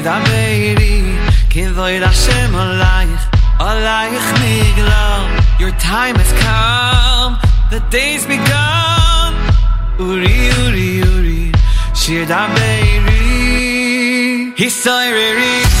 Shir da beiri Kin void Hashem alayich Alayich nigla Your time has come The day's begun. Uri, uri, uri Shir da beiri Hisoyriri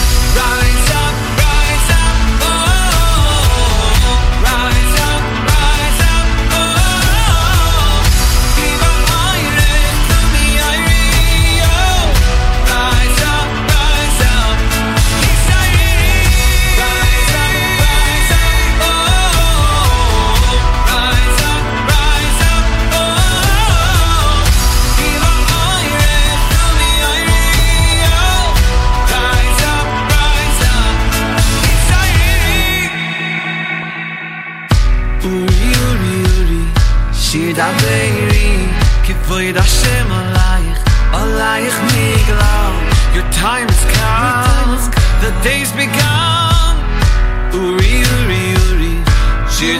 The day's begun Uri, uri, uri Shir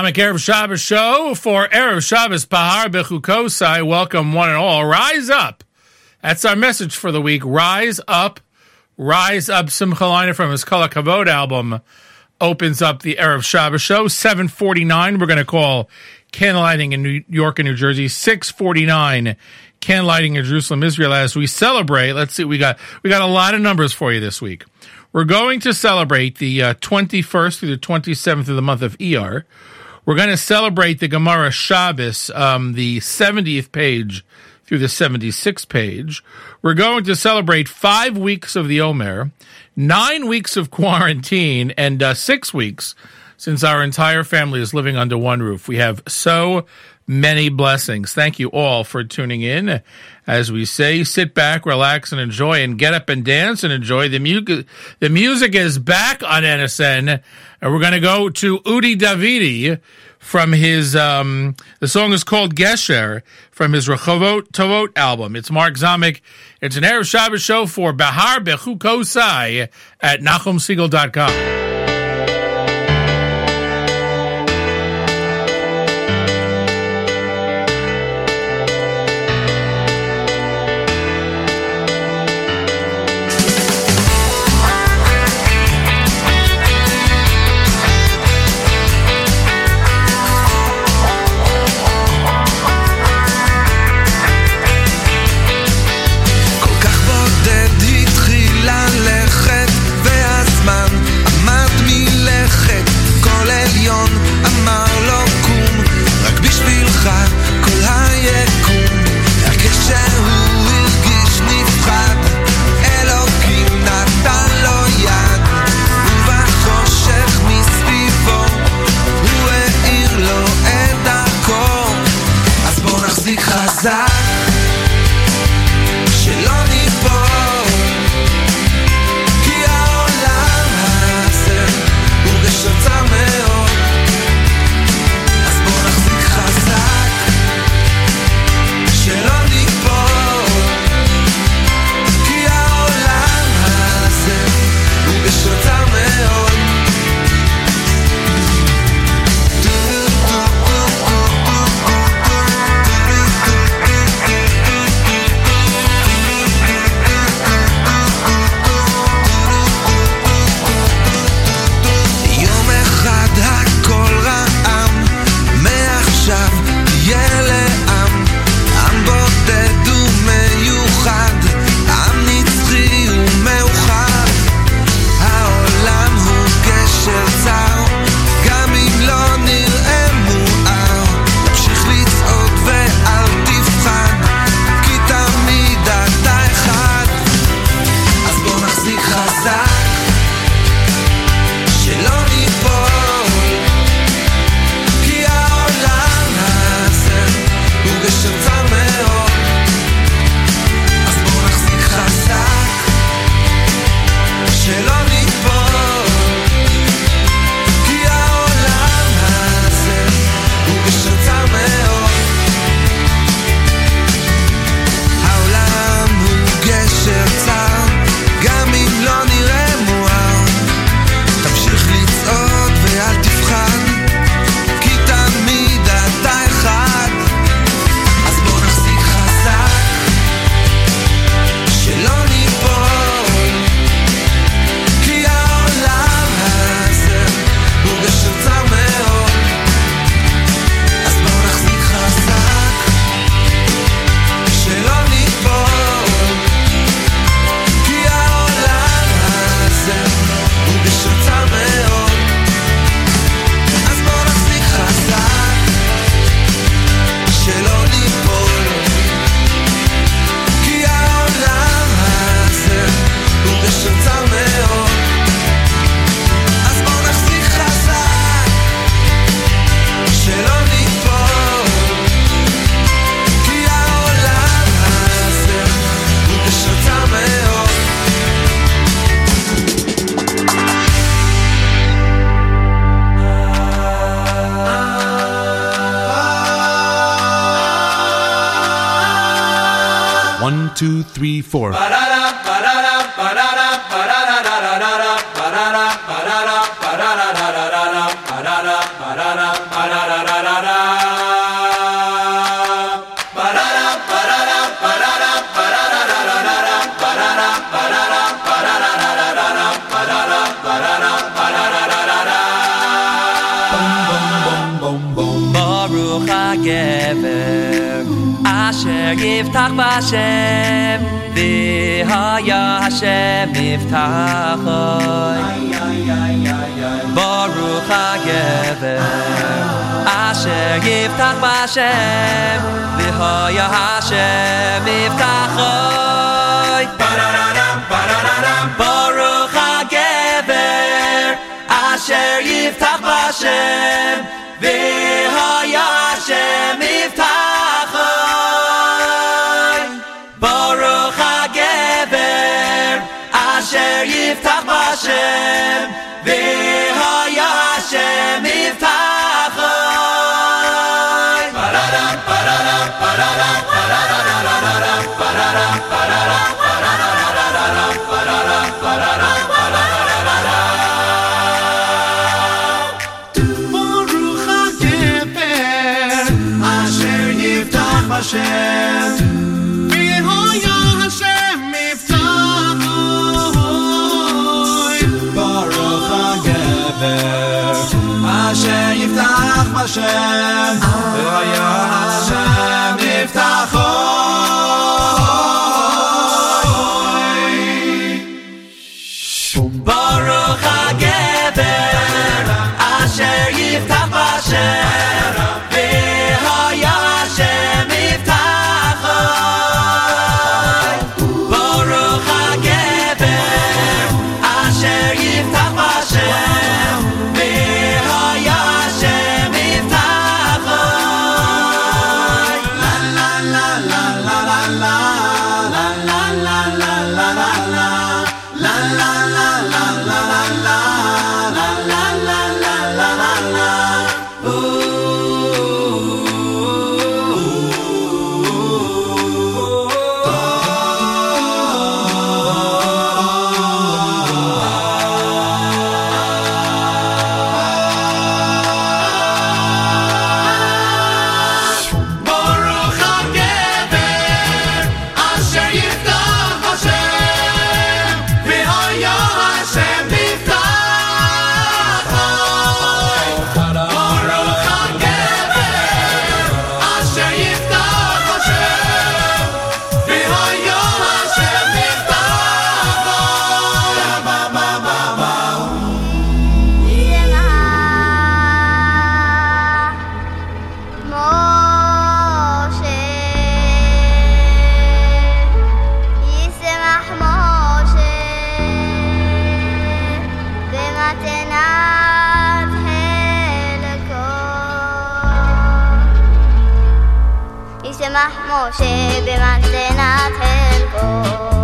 Zamek, Erev Shabbos show for Erev Shabbos Behar Bechukosai. Welcome one and all. Rise up. That's our message for the week. Rise up. Rise up. Simcha Leiner from his Kala Kavod album opens up the Erev Shabbos show. 749. We're going to call candlelighting in New York and New Jersey. 649. Candlelighting in Jerusalem, Israel as we celebrate. Let's see. We got, we got a lot of numbers for you this week. We're going to celebrate the uh, 21st through the 27th of the month of ER. We're going to celebrate the Gemara Shabbos, um, the 70th page through the 76th page. We're going to celebrate five weeks of the Omer, nine weeks of quarantine, and uh, six weeks since our entire family is living under one roof. We have so many blessings. Thank you all for tuning in. As we say, sit back, relax, and enjoy, and get up and dance and enjoy. The music, the music is back on NSN, and we're going to go to Udi Davidi from his, um, the song is called Gesher from his Rechovot Tovot album. It's Mark Zamek. It's an Erev Shabbos show for Behar Bechukosai at NachumSegal.com. محموشة بمنزل عتلكم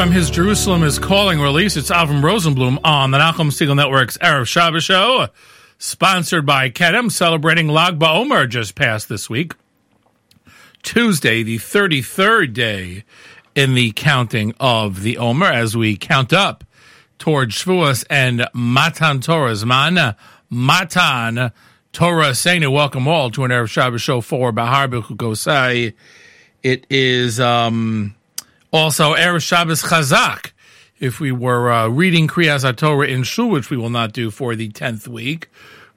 from his Jerusalem is Calling release. It's Avram Rosenblum on the Nachum Segal Network's Erev Shabbos show, sponsored by Kedem, celebrating Lag BaOmer just passed this week. Tuesday, the 33rd day in the counting of the Omer as we count up towards Shavuos and Matan Torah's man, Matan Torah Seinu. Welcome all to an Erev Shabbos show for Behar B'chukosai. It is um, also Erev Shabbos Chazak. If we were uh, reading Kriyas Torah in Shul, which we will not do for the 10th week,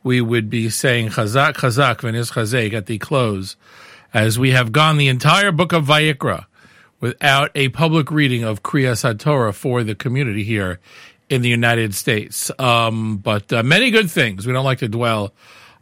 we would be saying Chazak, Chazak, Veniz Chazek at the close, as we have gone the entire book of Vayikra without a public reading of Kriyas Torah for the community here in the United States. Um, but uh, many good things. We don't like to dwell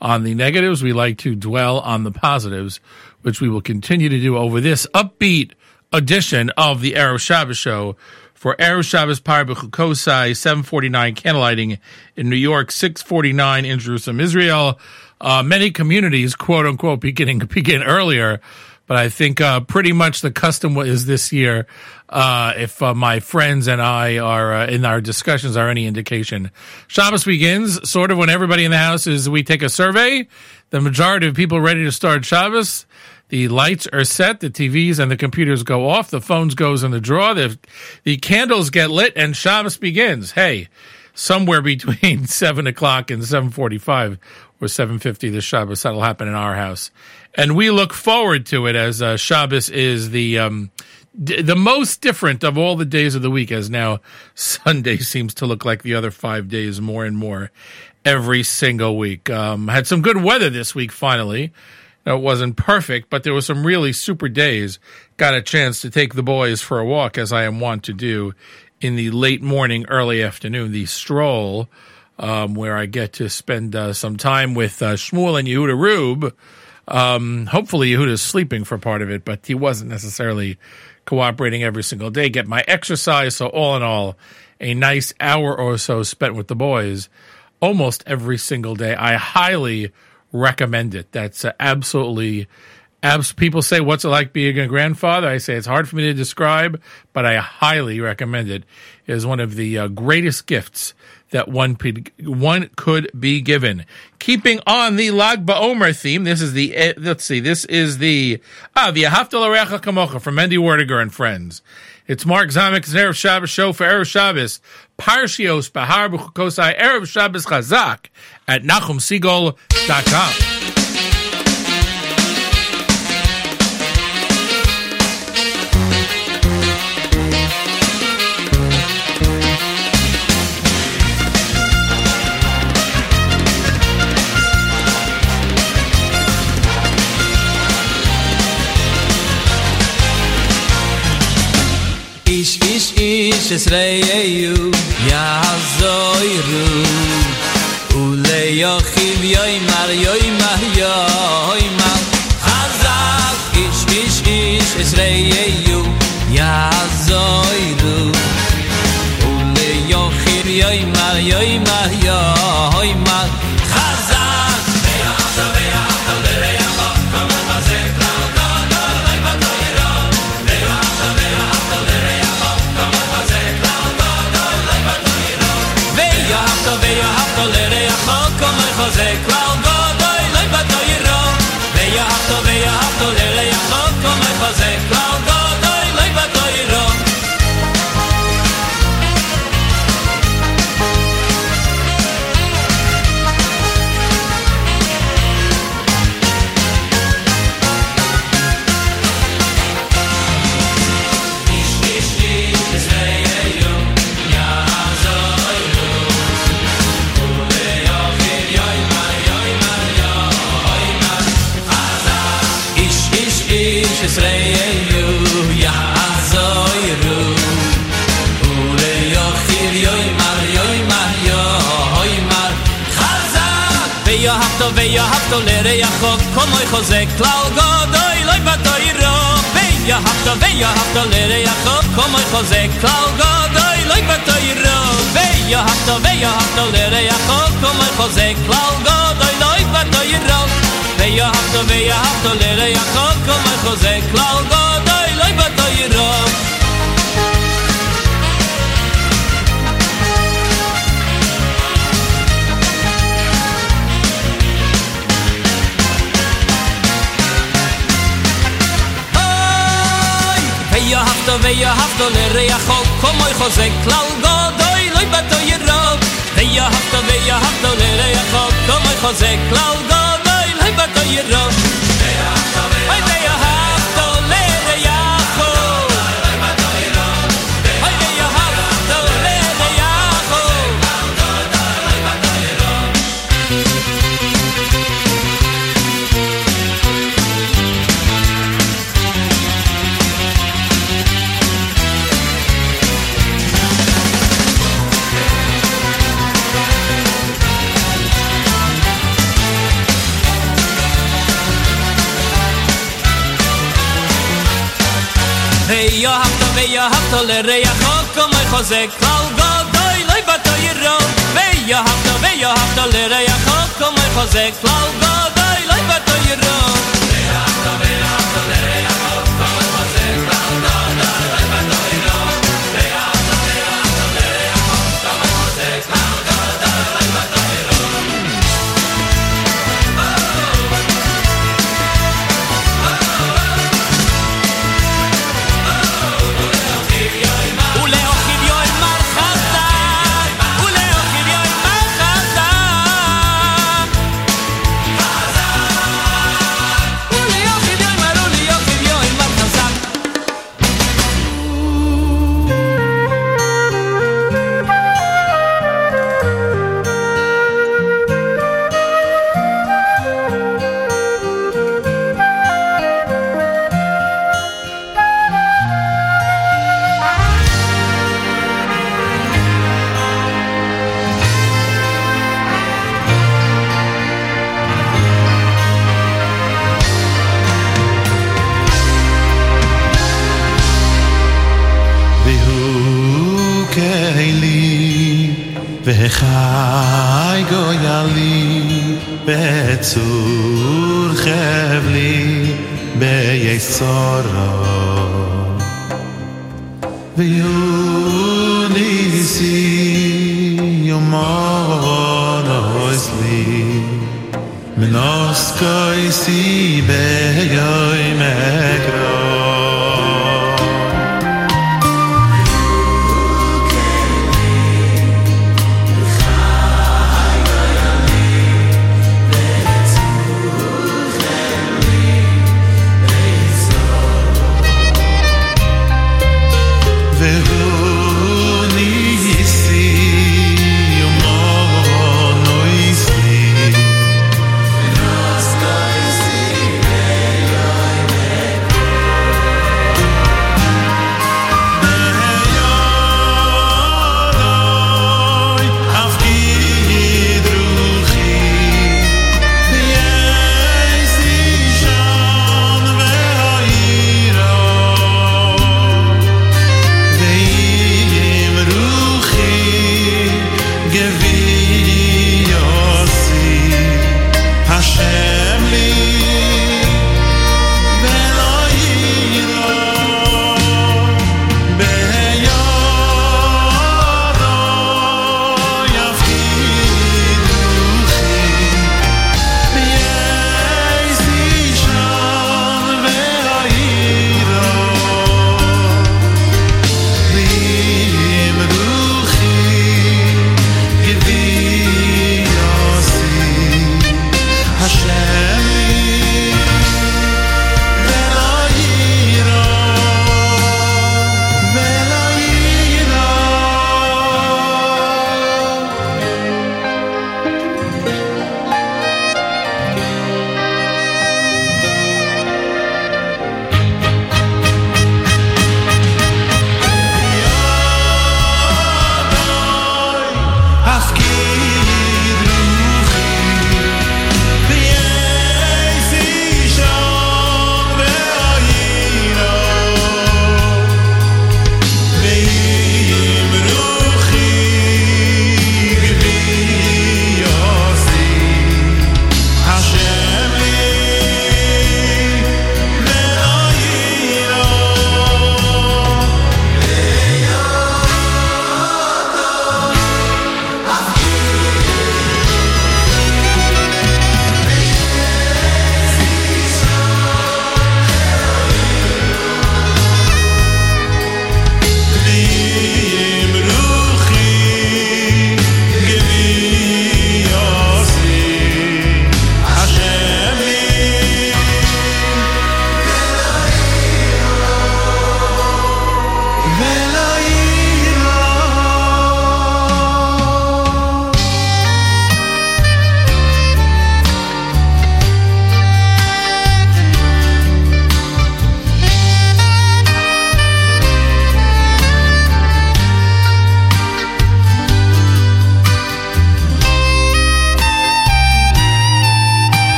on the negatives. We like to dwell on the positives, which we will continue to do over this upbeat edition of the Erev Shabbos show for Erev Shabbos Par B'chukosai, 749 candlelighting in New York, 649 in Jerusalem, Israel. Uh, many communities, quote unquote, beginning begin earlier, but I think uh, pretty much the custom is this year. Uh, if uh, my friends and I are uh, in our discussions are any indication, Shabbos begins sort of when everybody in the house is. We take a survey. The majority of people ready to start Shabbos. The lights are set, the TVs and the computers go off, the phones goes in the drawer, the, the candles get lit, and Shabbos begins. Hey, somewhere between seven o'clock and seven forty-five or seven fifty, the Shabbos that'll happen in our house, and we look forward to it as uh, Shabbos is the um, d- the most different of all the days of the week. As now Sunday seems to look like the other five days more and more every single week. Um, had some good weather this week finally. Now, it wasn't perfect, but there were some really super days. Got a chance to take the boys for a walk, as I am wont to do in the late morning, early afternoon, the stroll, um, where I get to spend uh, some time with uh, Shmuel and Yehuda Rube. Um, hopefully, Yehuda's sleeping for part of it, but he wasn't necessarily cooperating every single day. Get my exercise. So, all in all, a nice hour or so spent with the boys almost every single day. I highly recommend it. That's uh, absolutely. Abs- people say, "What's it like being a grandfather?" I say it's hard for me to describe, but I highly recommend it. It is one of the uh, greatest gifts that one could, one could be given. Keeping on the Lag BaOmer theme, this is the uh, let's see, this is the ah the Ahavta L'Recha Kamocha from Mendy Werdyger and friends. It's Mark Zamek's Erev Shabbos show for Erev Shabbos. Parshios Behar B'chukosai Erev Shabbos Chazak at NachumSiegel.com. איש איש איש אסראיו יעזוירו ולייחיב יוי מר יוי מר יוי מר חזק איש איש איש עשרי יהיו יעזוידו ולייחיב יוי מר יוי מר יוי מר ויהבת ויהבת לרעך כמו חוזק כלל גדול לא בתוירו ויהבת ויהבת לרעך כמו חוזק כלל גדול לא בתוירו ויהבת ויהבת לרעך כמו חוזק כלל גדול לא בתוירו ויהבת ויהבת לרעך כמו חוזק כלל גדול לא בתוירו dey yah hab da le rey a khok kom oy jose klau go doy loy batoy yer ro. Dey yah hab da dey yah le rey go doy loy batoy ro. ויהבת לרעך כמו חוזק כלל גדול לא בתוירו ויהבת ויהבת לרעך כמו חוזק כלל גדול לא בתוירו ולאוכיב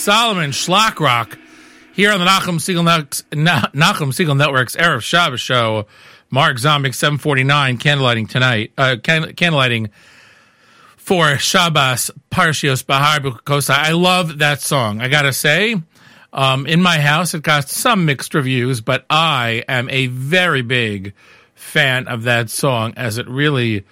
Solomon, Shlock Rock, here on the Nachum Segal, Nachum Segal Network's Erev Shabbos show. Mark Zombik, 749, candlelighting tonight. Uh, can- candlelighting for Shabbos, Parshios Behar Bechukosai. I love that song. I gotta say, um, in my house, it got some mixed reviews, but I am a very big fan of that song as it really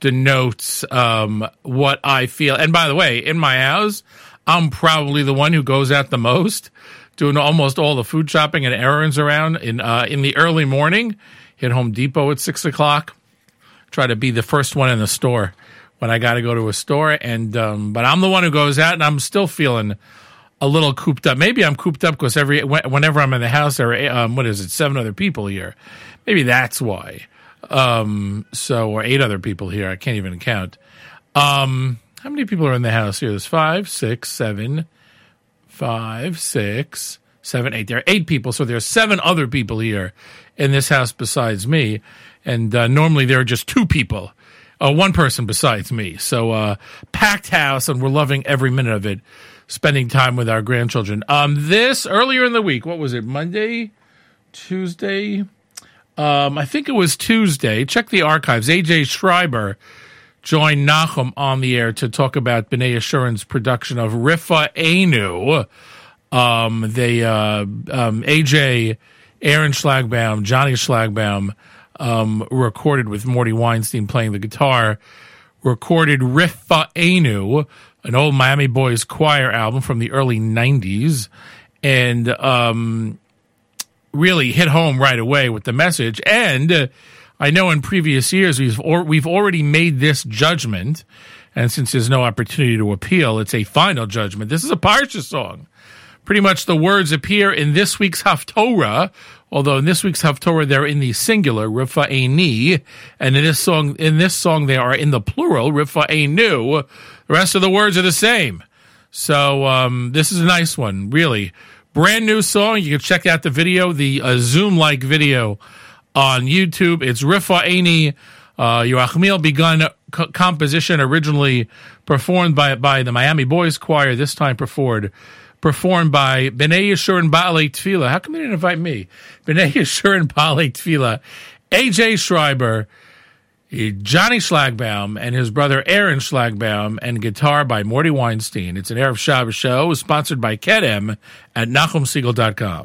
denotes um, what I feel. And by the way, in my house, I'm probably the one who goes out the most, doing almost all the food shopping and errands around in uh, in the early morning. Hit Home Depot at six o'clock. Try to be the first one in the store when I got to go to a store. And um, but I'm the one who goes out, and I'm still feeling a little cooped up. Maybe I'm cooped up because every whenever I'm in the house, there are um, what is it, seven other people here. Maybe that's why. Um, so or eight other people here. I can't even count. Um, how many people are in the house here? There's five, six, seven, five, six, seven, eight. There are eight people, so there are seven other people here in this house besides me. And uh, normally there are just two people, uh, one person besides me. So uh, packed house, and we're loving every minute of it. Spending time with our grandchildren. Um, this earlier in the week, what was it? Monday, Tuesday. Um, I think it was Tuesday. Check the archives. AJ Schreiber joined Nachum on the air to talk about B'nai Yeshurun's production of Rifa Enu. Um, they uh, um, AJ, Aaron Schlagbaum, Johnny Schlagbaum um, recorded with Morty Weinstein playing the guitar. Recorded Rifa Enu, an old Miami Boys choir album from the early '90s, and um, really hit home right away with the message. And I know in previous years we've or, we've already made this judgment, and since there's no opportunity to appeal, it's a final judgment. This is a Parsha song. Pretty much the words appear in this week's Haftorah, although in this week's Haftorah they're in the singular Rifa Eini, and in this song in this song they are in the plural Rifa Einu. The rest of the words are the same. So um, this is a nice one, really. Brand new song. You can check out the video, the uh, Zoom like video on YouTube. It's Rifa Eini, uh, Yerachmiel Begun co- composition, originally performed by by the Miami Boys Choir, this time performed performed by B'nai Yeshurun Baalei Tefillah. How come they didn't invite me? B'nai Yeshurun Baalei Tefillah. AJ Schreiber, Johnny Schlagbaum, and his brother Aaron Schlagbaum, and guitar by Morty Weinstein. It's an Erev Shabbos show sponsored by Kedem at NachumSegal.com.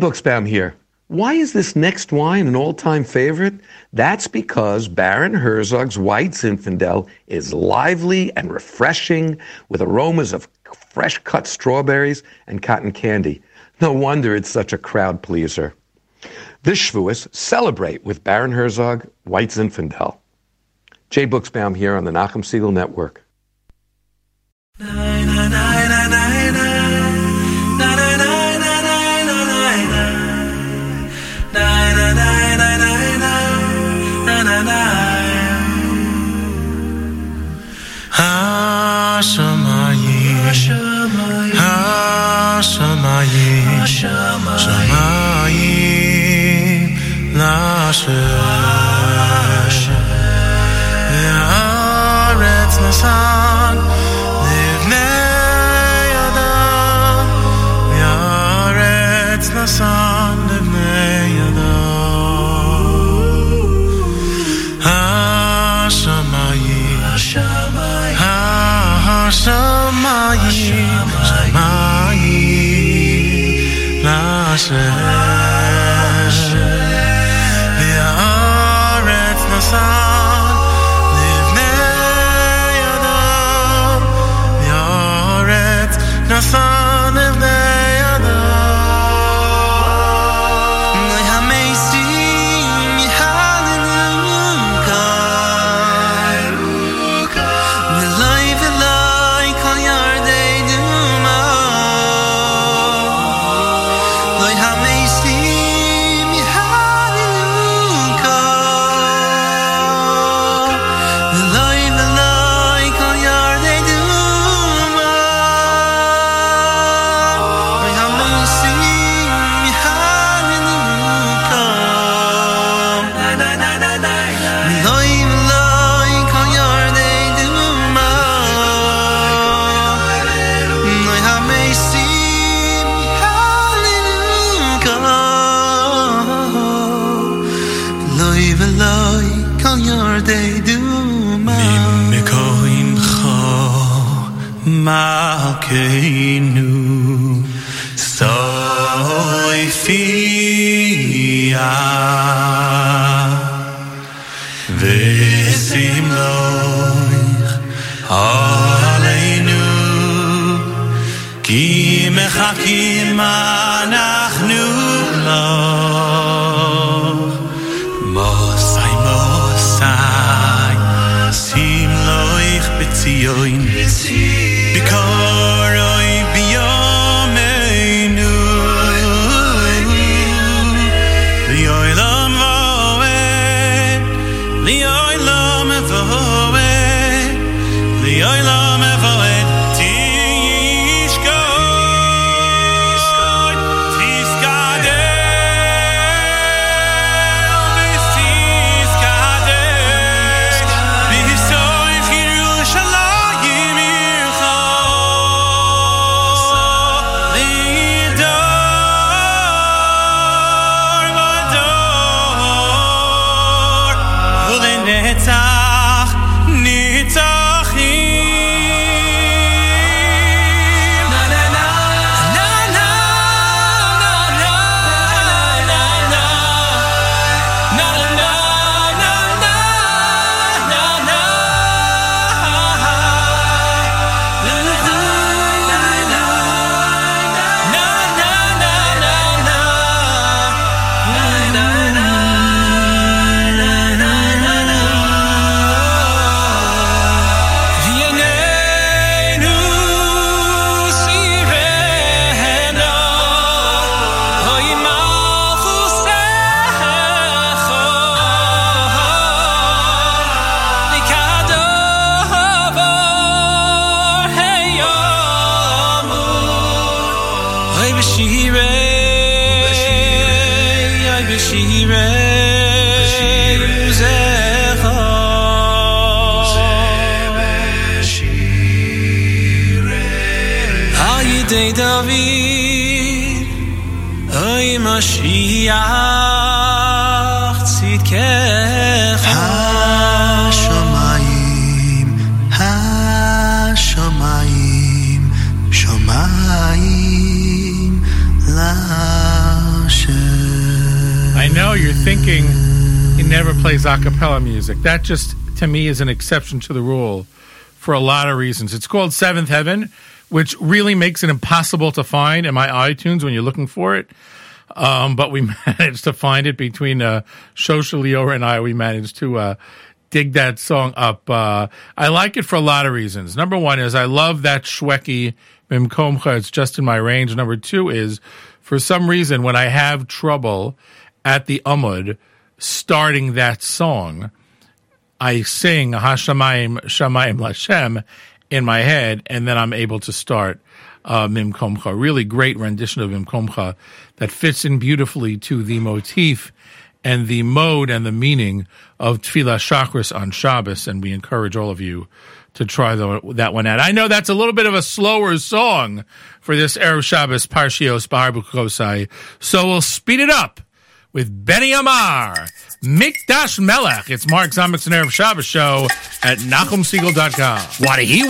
Buxbaum here. Why is this next wine an all-time favorite? That's because Baron Herzog's White Zinfandel is lively and refreshing with aromas of fresh cut strawberries and cotton candy. No wonder it's such a crowd pleaser. This Shavuos, celebrate with Baron Herzog White Zinfandel. Jay Buxbaum here on the Nachum Segal Network. Hashamayim, השמיים, השמיים, שמיים נשם, והארץ נשא said my music. That just, to me, is an exception to the rule for a lot of reasons. It's called Seventh Heaven, which really makes it impossible to find in my iTunes when you're looking for it. Um, but we managed to find it between uh, Shosha Leora and I. We managed to uh, dig that song up. Uh, I like it for a lot of reasons. Number one is I love that Shwekey Mimkomcha. It's just in my range. Number two is for some reason when I have trouble at the Umud starting that song, I sing Hashamayim Shamayim Lashem in my head, and then I'm able to start uh, Mim Komcha. Really great rendition of Mim Komcha that fits in beautifully to the motif and the mode and the meaning of Tefillah Shachris on Shabbos, and we encourage all of you to try the, that one out. I know that's a little bit of a slower song for this Erev Shabbos Parshios Behar so we'll speed it up with Benny Amar, Mikdash Melech. It's Mark Zomics and Erev Shabbos show at NachumSegal.com. Wada he,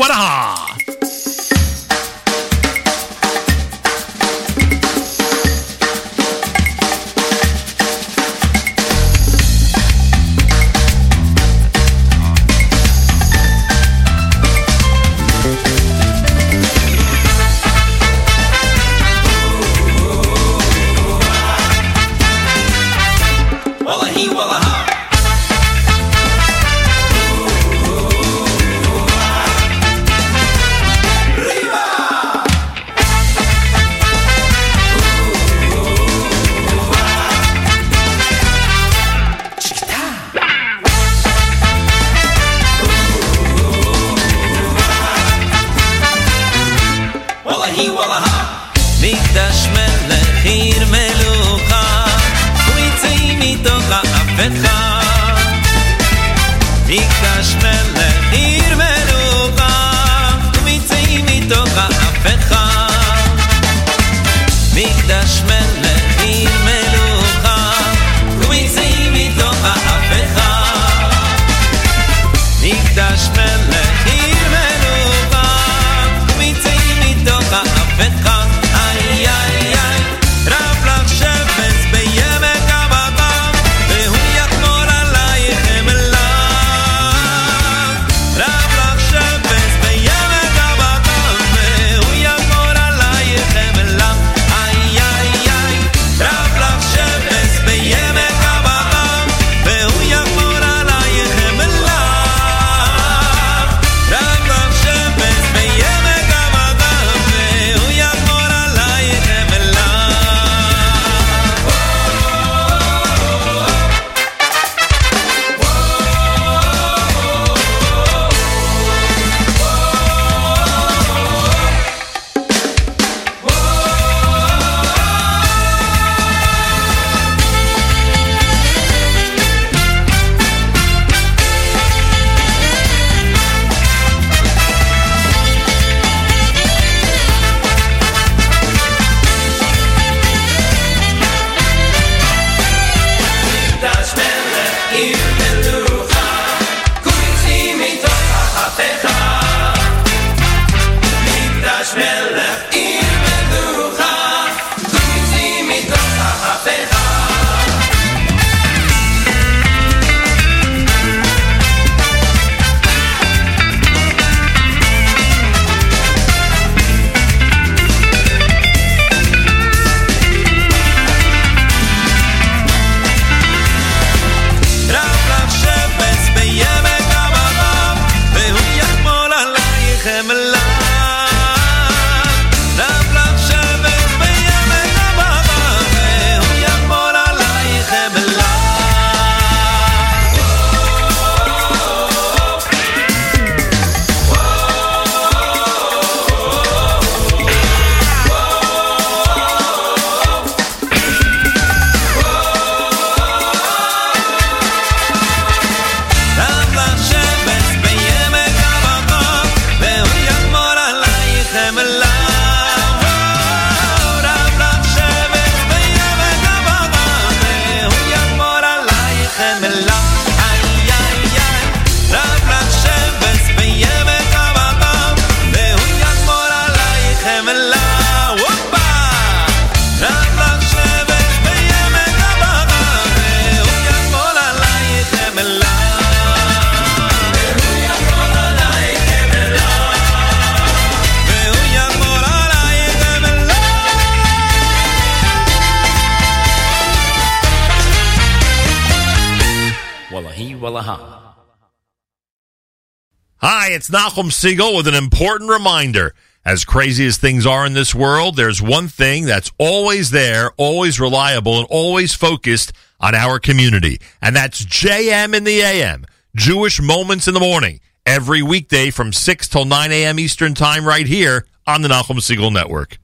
it's Nachum Segal with an important reminder. As crazy as things are in this world, there's one thing that's always there, always reliable, and always focused on our community. And that's JM in the AM, Jewish Moments in the Morning, every weekday from 6 till 9 a.m. Eastern Time right here on the Nachum Segal Network.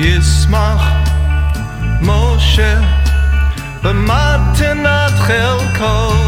ישמח משה במתנת חלקו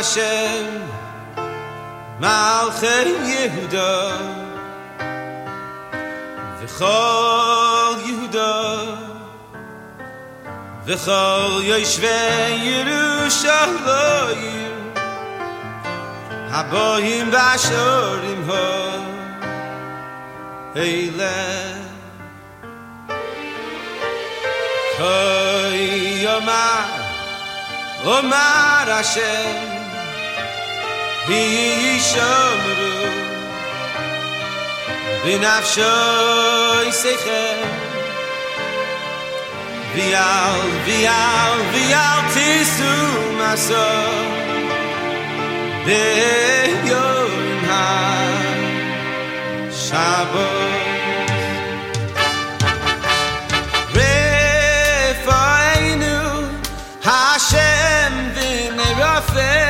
Hashem Malchei Yehuda V'chol Yehuda V'chol Yoshvei. nafshoy secher vial vial vial tisu maso de yon ha shabbos Hashem v'nerafeh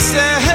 você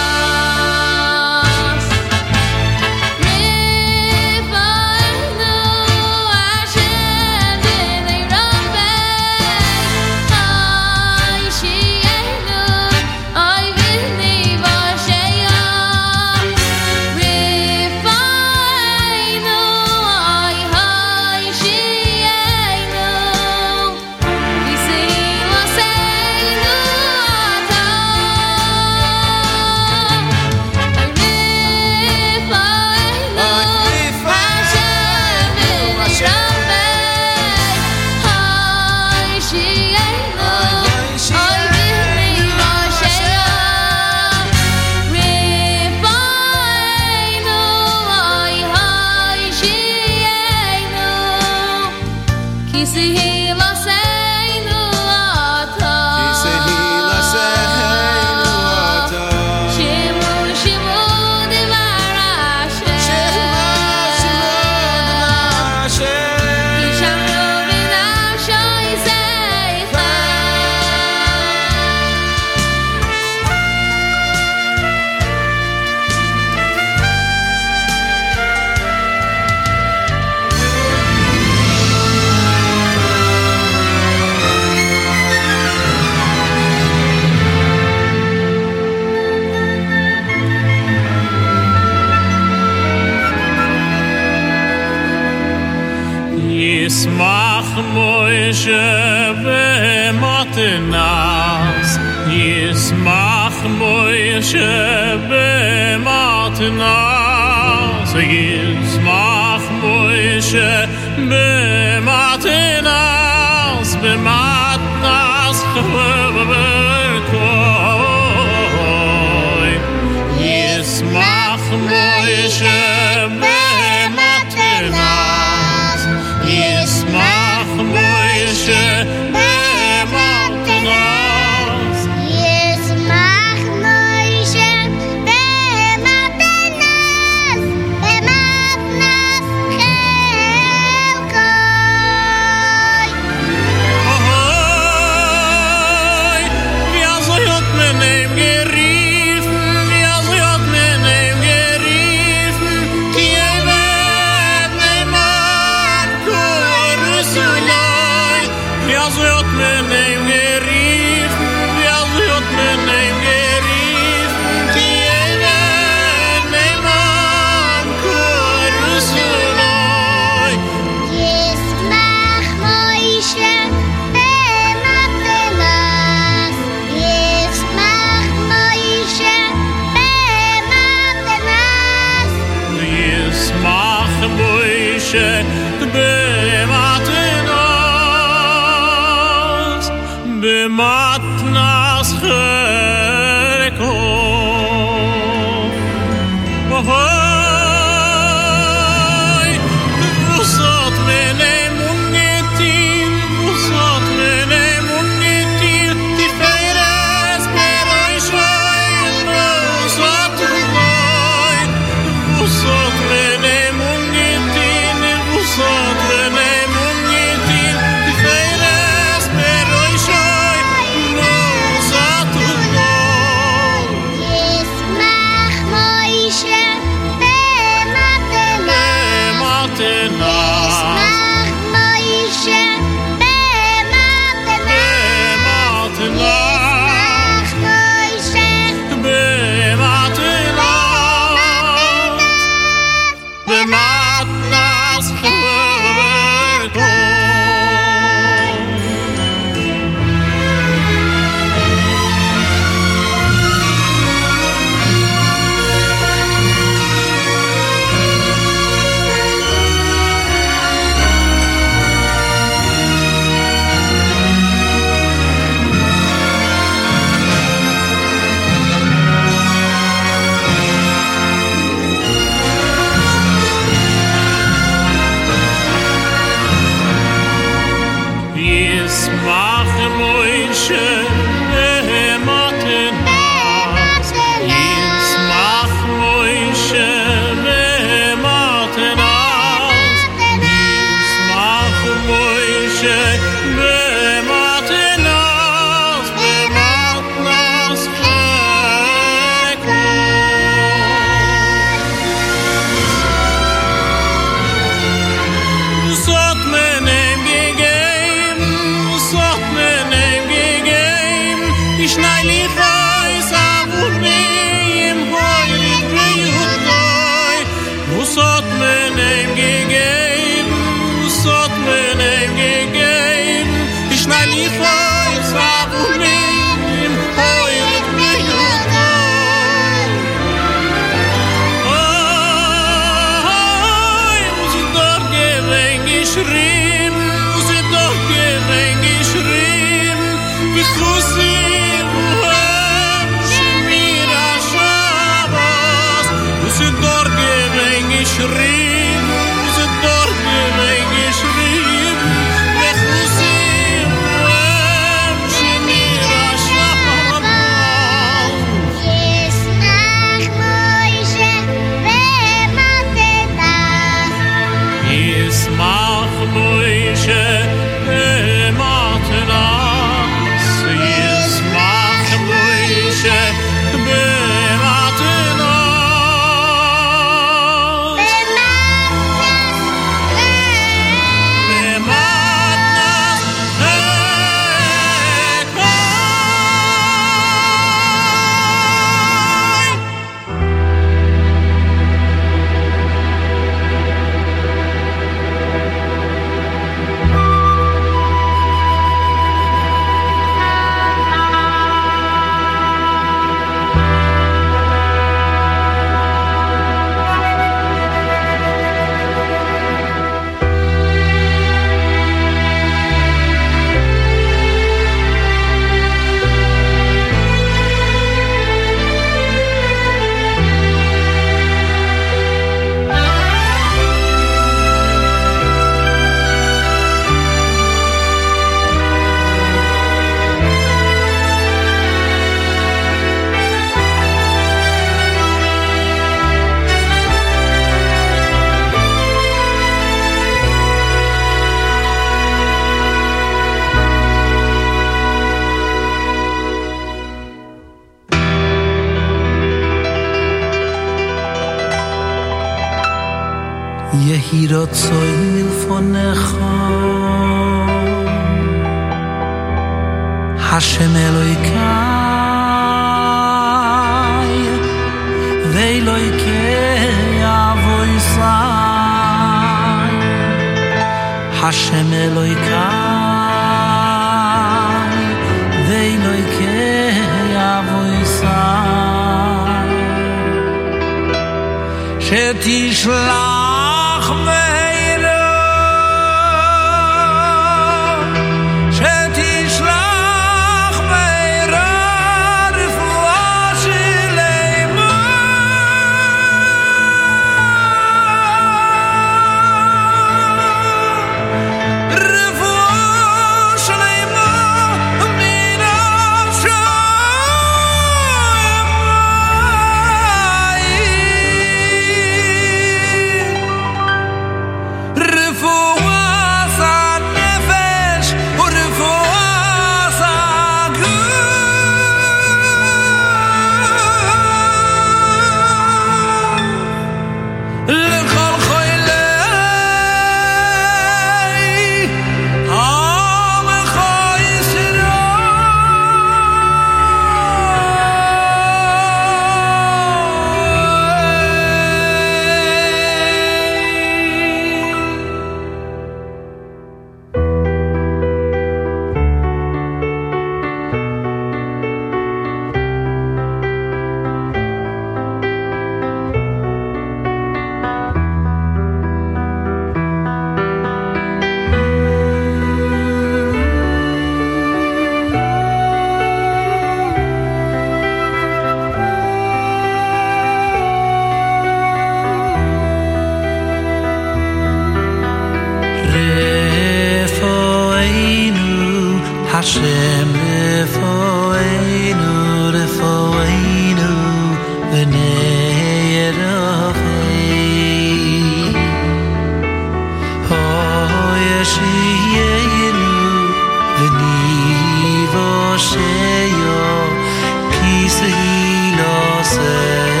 easily lost.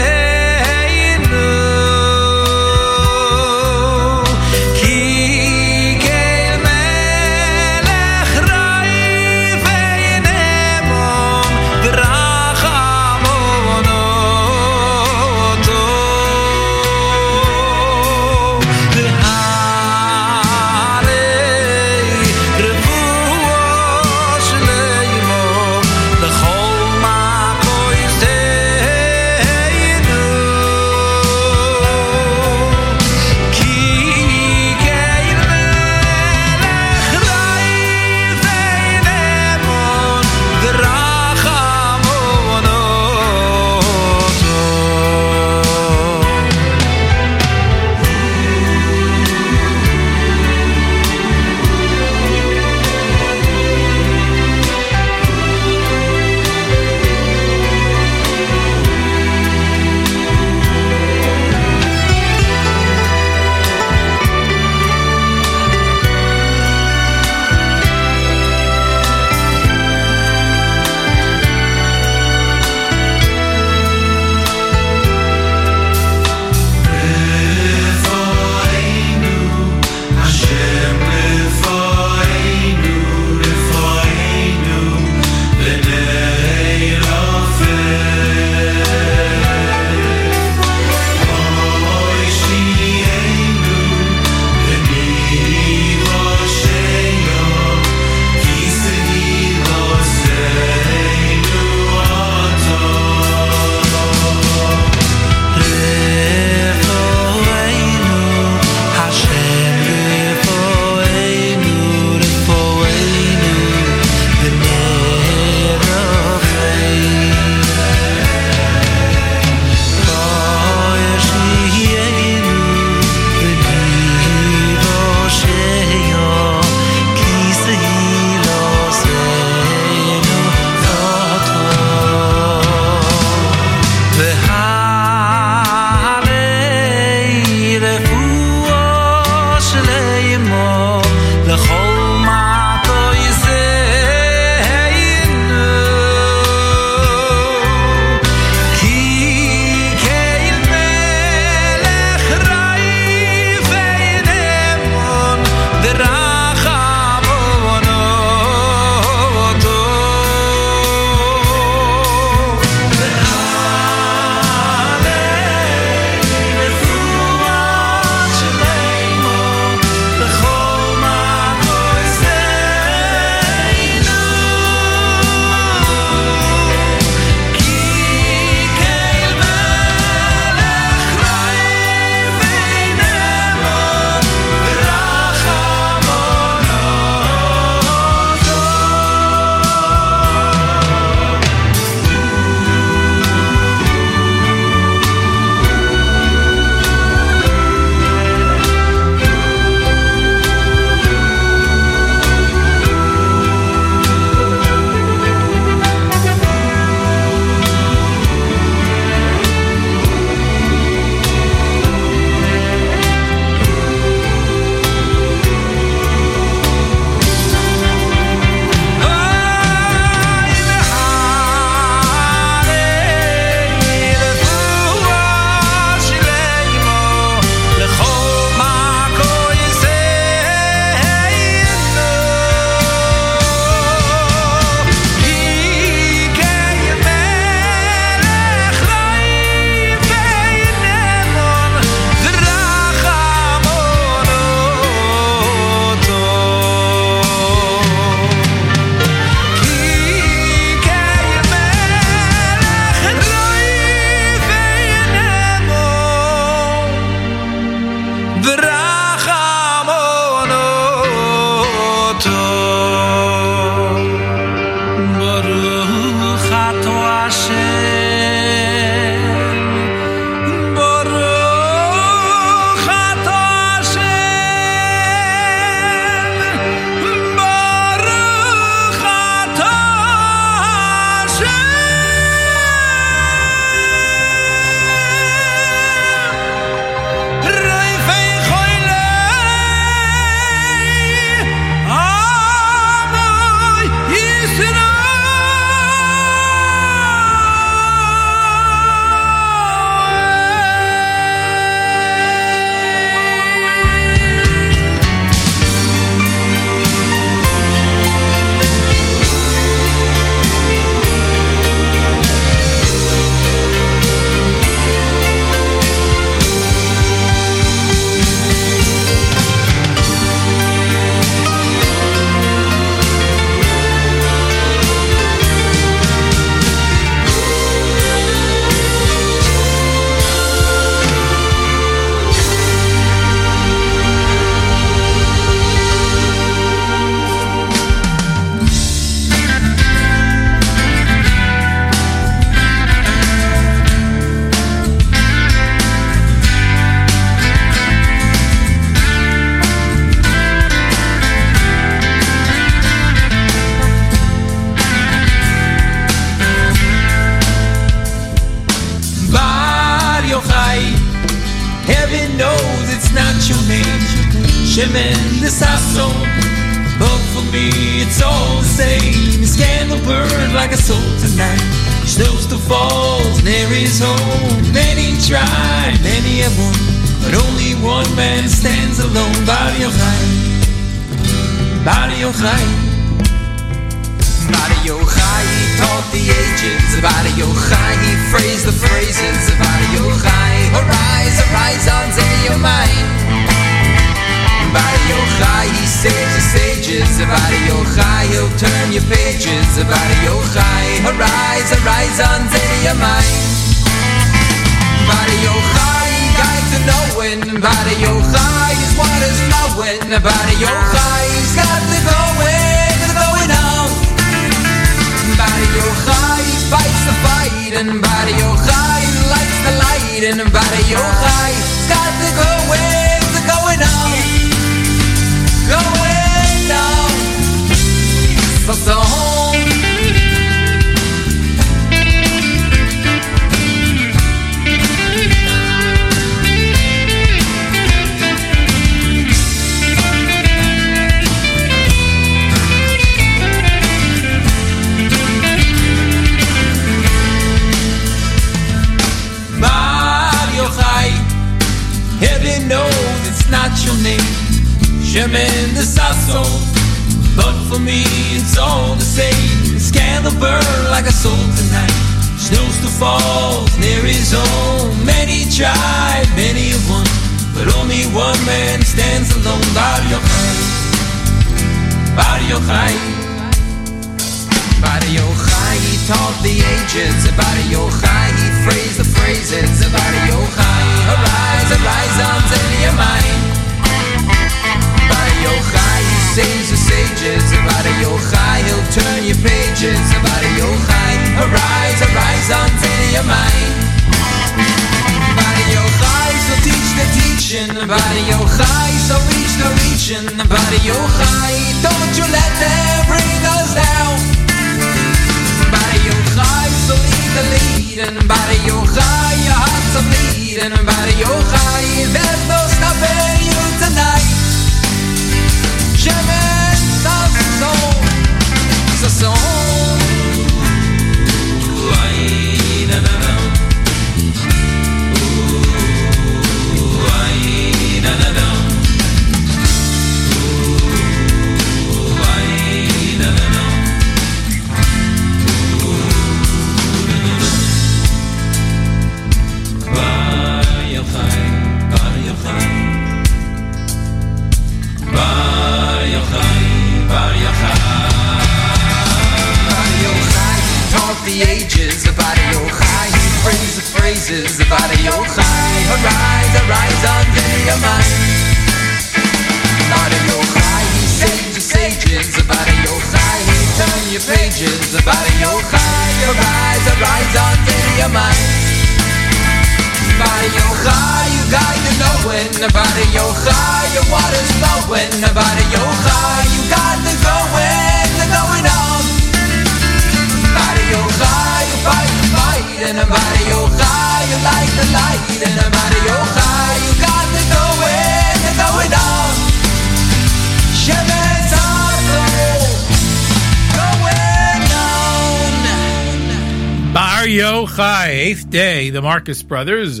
the Marcus Brothers.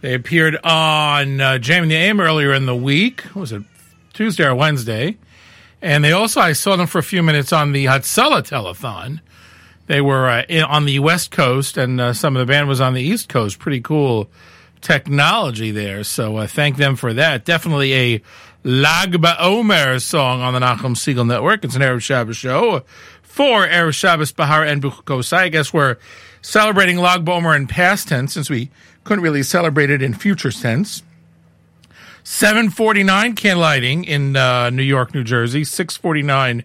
They appeared on uh, JM in the AM earlier in the week. Was it Tuesday or Wednesday? And they also, I saw them for a few minutes on the Hatsala telethon. They were uh, in, on the West Coast, and uh, some of the band was on the East Coast. Pretty cool technology there. So uh, thank them for that. Definitely a Lag BaOmer song on the Nachum Segal Network. It's an Erev Shabbos show for Erev Shabbos Behar and Bechukosai. I guess we're celebrating Lag BaOmer in past tense since we couldn't really celebrate it in future tense. 749 candlelighting in uh, New York, New Jersey. 649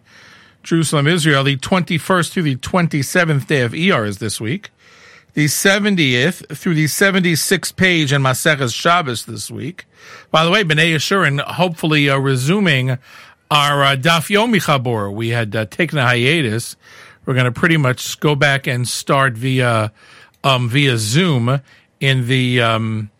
Jerusalem, Israel. The 21st through the 27th day of ER is this week. The 70th through the 76th page in Maseches Shabbos this week. By the way, B'nai Yeshurun hopefully uh, resuming our uh, Daf Yomi Chabor. We had uh, taken a hiatus we're going to pretty much go back and start via um, via Zoom in the um,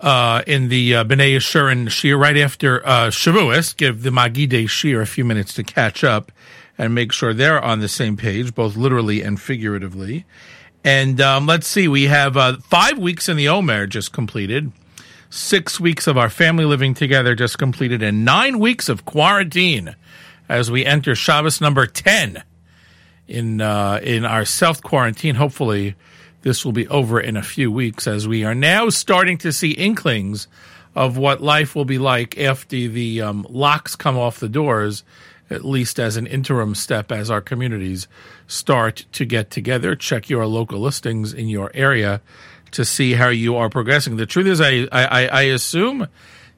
uh, in the uh, B'nai Yeshurun right after uh, Shavuos. Give the Magide Shir a few minutes to catch up and make sure they're on the same page, both literally and figuratively. And um, let's see, we have uh, five weeks in the Omer just completed, six weeks of our family living together just completed, and nine weeks of quarantine as we enter Shabbos number 10 in uh, in our self quarantine. Hopefully, this will be over in a few weeks as we are now starting to see inklings of what life will be like after the um, locks come off the doors, at least as an interim step as our communities start to get together. Check your local listings in your area to see how you are progressing. The truth is, I, I, I assume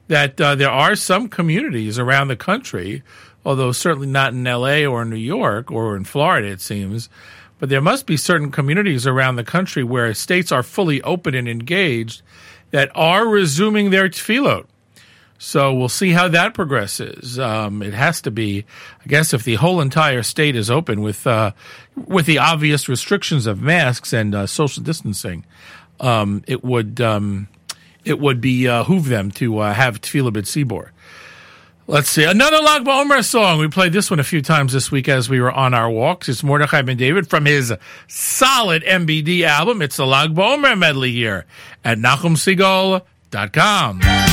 that uh, there are some communities around the country, although certainly not in LA or in New York or in Florida, it seems. But there must be certain communities around the country where states are fully open and engaged that are resuming their tefillot. So we'll see how that progresses. Um, it has to be, I guess, if the whole entire state is open with uh, with the obvious restrictions of masks and uh, social distancing, um, it would um, it would be uh, behoove them to uh, have tefillah b'tzibor. Let's see another Lag BaOmer song. We played this one a few times this week as we were on our walks. It's Mordechai Ben David from his solid MBD album. It's the Lag BaOmer medley here at NachumSegal.com.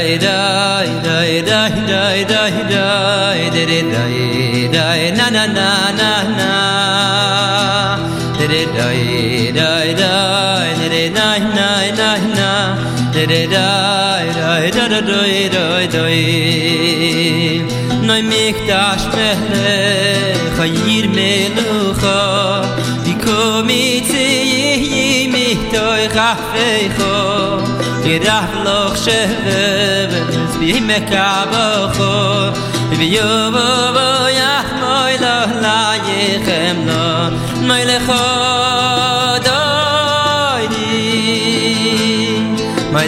die, die, die, die, die, die, die, die, did it die, die, na, na, na, na, na. Did it die, die, die, did it die, na, na, na. Did it die, die, da, da, doi, doi, doi. Noi mikdash melech, hayir melucha, vikomi tzei mihtoi chafeicho. ירח לוך שבס בימך him a cabo ho vi yo vo vo ya moy lo la no moy le kho ni moy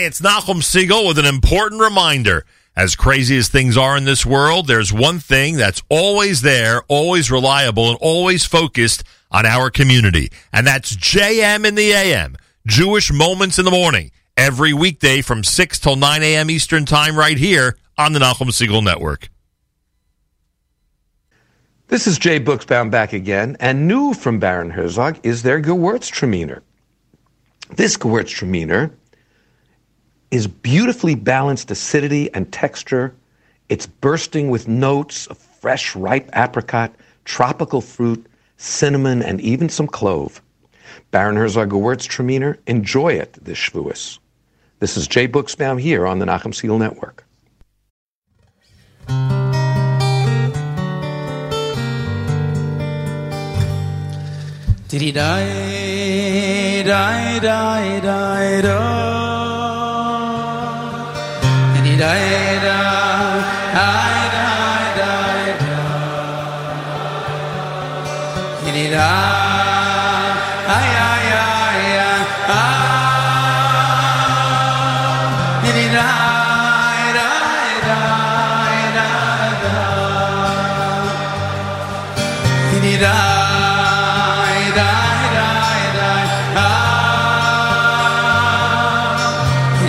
Hi, it's Nachum Segal with an important reminder. As crazy as things are in this world, there's one thing that's always there, always reliable, and always focused on our community. And that's JM in the AM, Jewish Moments in the Morning, every weekday from 6 till 9 a.m. Eastern Time right here on the Nachum Segal Network. This is Jay Buchsbaum back again, and new from Baron Herzog is their Gewürztraminer. This Gewürztraminer is beautifully balanced acidity and texture. It's bursting with notes of fresh, ripe apricot, tropical fruit, cinnamon, and even some clove. Baron Herzog Gewürztraminer, enjoy it this Shavuos. This is Jay Buchsbaum here on the Nachum Segal Network. Diddy die, die, die, die, die, die, Yididai,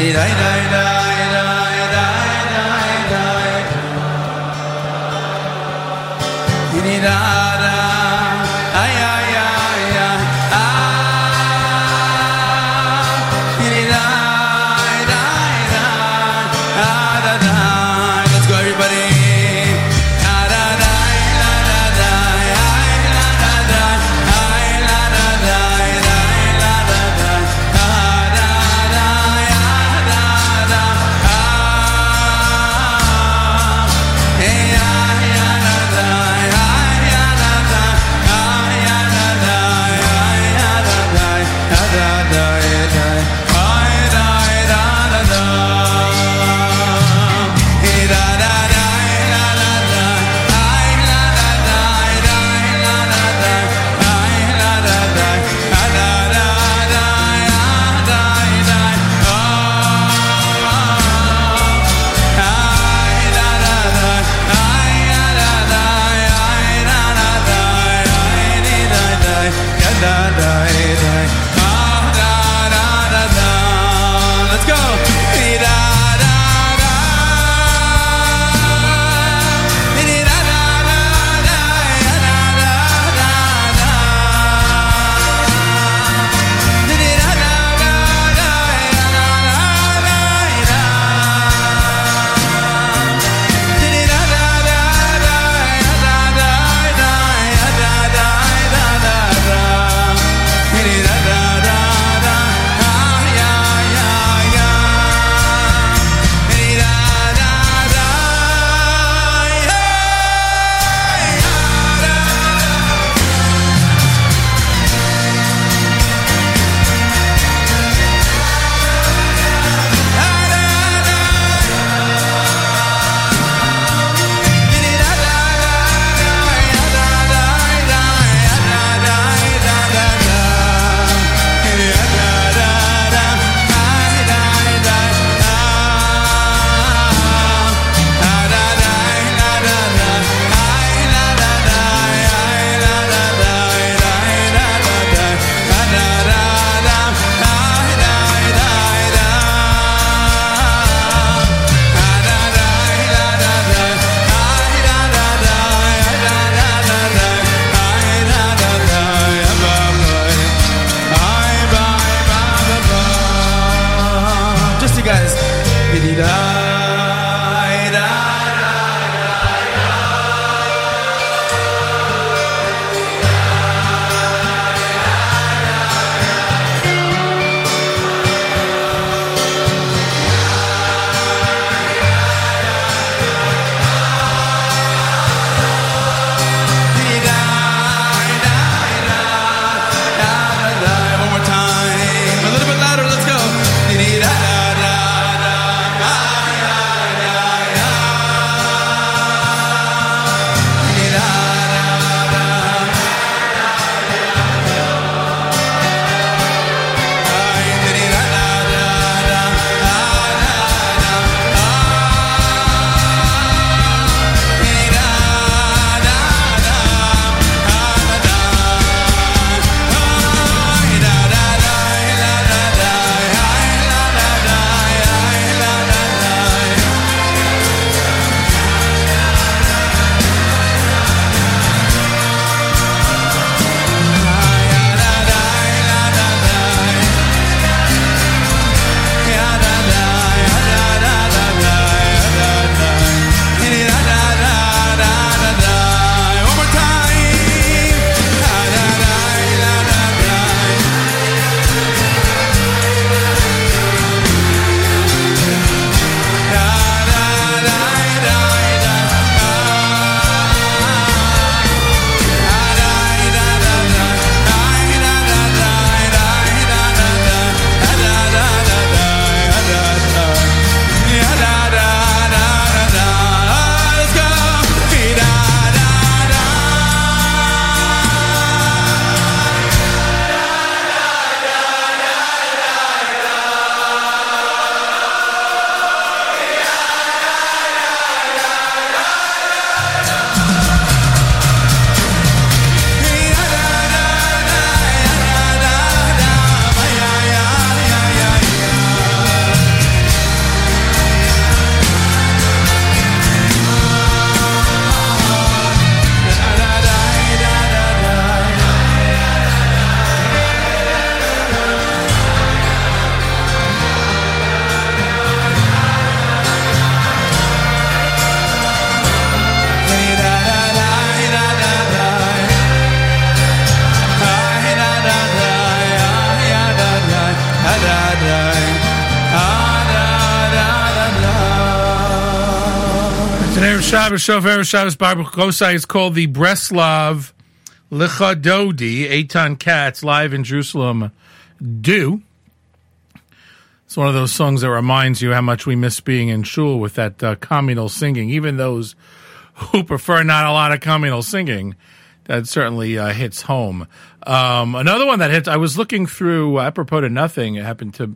Iidai, Shabbos Shabbos Kosai is called the Breslov Lichadodi Eitan Katz live in Jerusalem. Do. It's one of those songs that reminds you how much we miss being in shul with that uh, communal singing. Even those who prefer not a lot of communal singing, that certainly uh, hits home. Um, another one that hits. I was looking through uh, apropos to nothing. It happened to.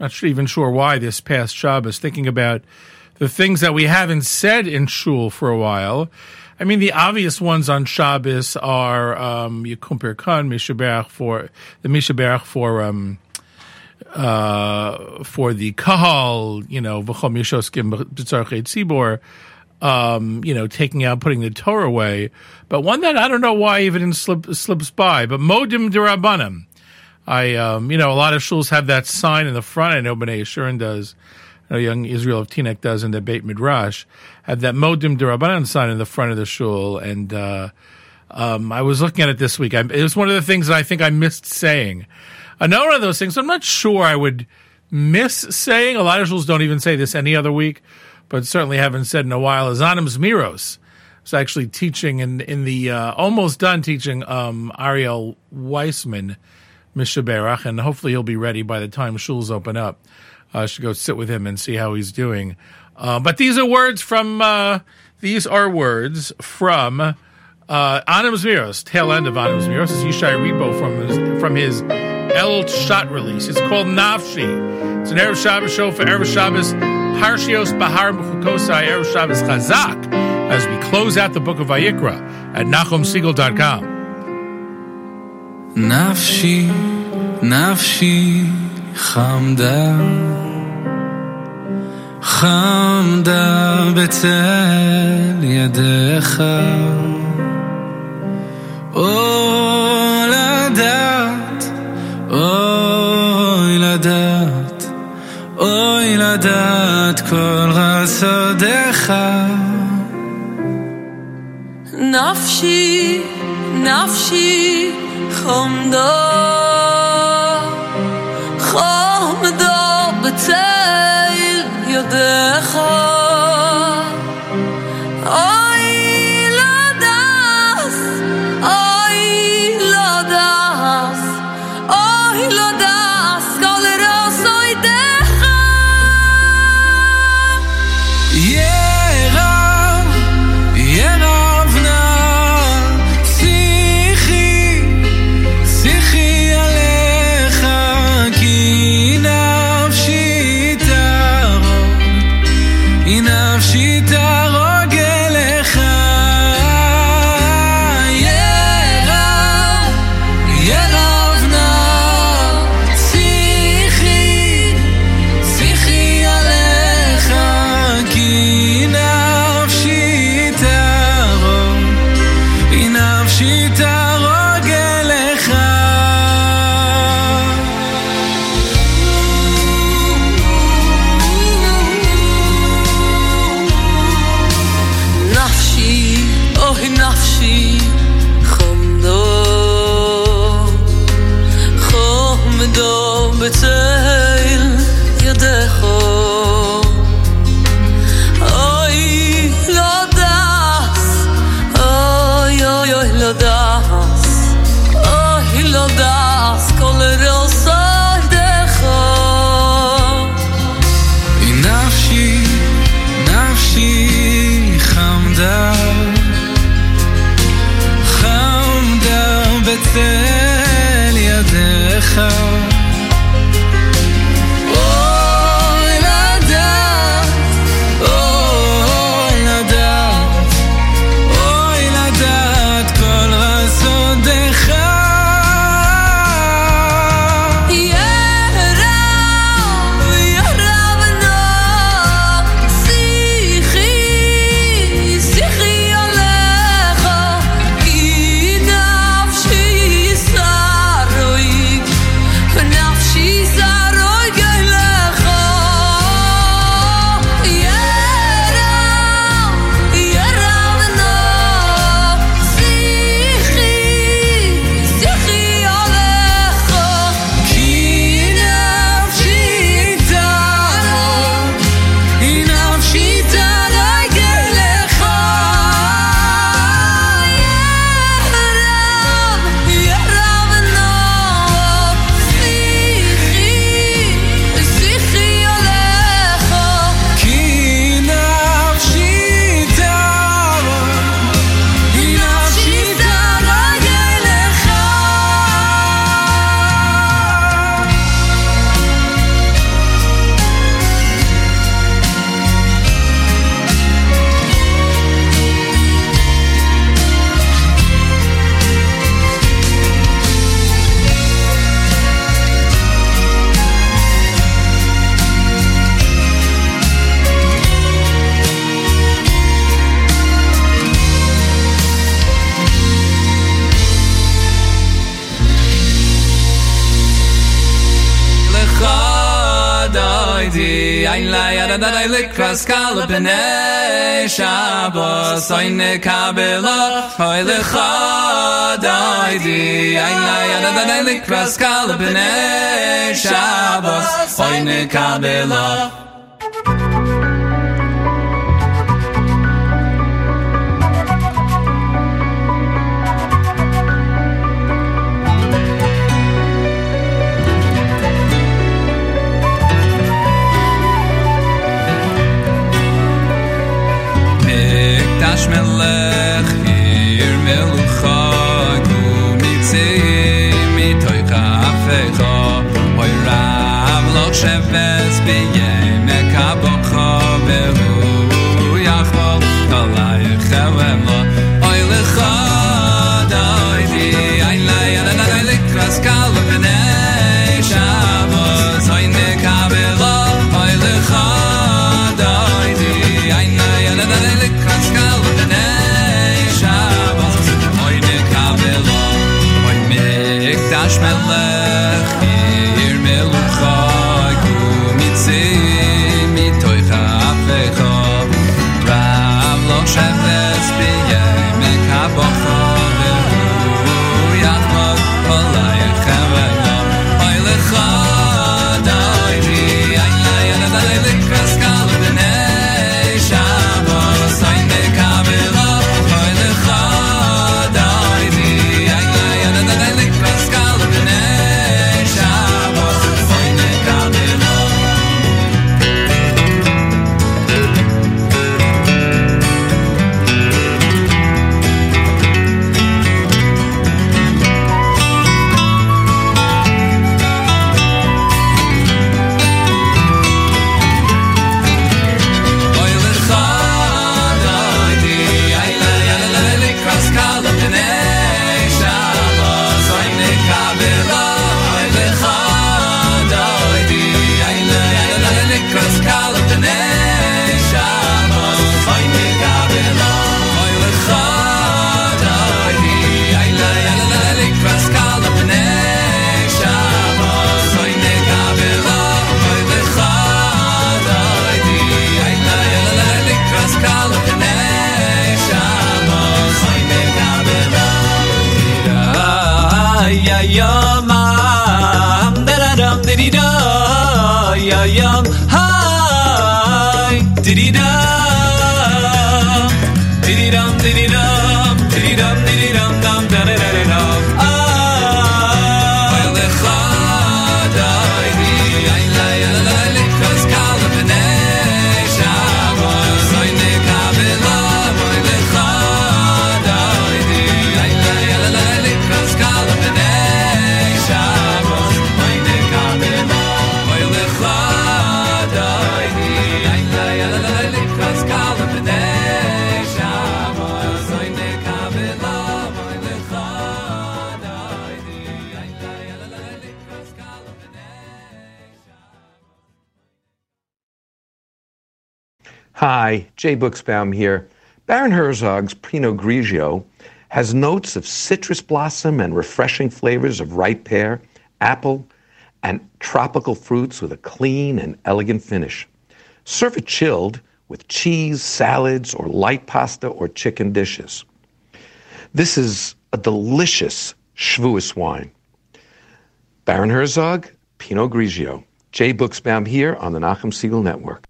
Not sure, even sure why this past Shabbos. Thinking about the things that we haven't said in shul for a while. I mean, the obvious ones on Shabbos are um, Yekum Purkan, Mishaberach for the Mishaberach for um, uh, for the Kahal, you know, V'chom Yishoskim B'tzarchet Tzibor, um, you know, taking out, putting the Torah away. But one that I don't know why even slip, slips by, but Modim Dirabanim. I, um, you know, a lot of shuls have that sign in the front. I know B'nai Yeshurun does. Know young Israel of Teaneck does in the Beit Midrash. Have that Modim Dirabanan sign in the front of the shul. And, uh, um, I was looking at it this week. I, it was one of the things that I think I missed saying. Another one of those things, I'm not sure I would miss saying. A lot of shuls don't even say this any other week, but certainly haven't said in a while, is Anim Zemiros. was actually teaching in, in the, uh, almost done teaching, um, Ariel Weissman, Mishaberach, and hopefully he'll be ready by the time shuls open up. I should go sit with him and see how he's doing. Uh, but these are words from uh, these are words from uh, Anim Zemiros, tail end of Anim Zemiros. It's Ishay Ribo from his, from his El Shot release. It's called Nafshi. It's an Erev Shabbos show for Erev Shabbos Parshios Behar Bechukosai Erev Shabbos Chazak as we close out the book of Vayikra at NachumSegal.com. Nafshi, Nafshi. חמדה, חמדה בצל ידיך. אוי לדעת, אוי לדעת, אוי לדעת כל רצודיך. נפשי, נפשי, חמדו Oh. Paskal bene shabo soine kabelo hoyle khodai di ay da da ne kras kal bene shabo soine kabelo Hi, Jay Buchsbaum here. Baron Herzog's Pinot Grigio has notes of citrus blossom and refreshing flavors of ripe pear, apple, and tropical fruits with a clean and elegant finish. Serve it chilled with cheese, salads, or light pasta or chicken dishes. This is a delicious Shavuos wine. Baron Herzog, Pinot Grigio. Jay Buchsbaum here on the Nachum Segal Network.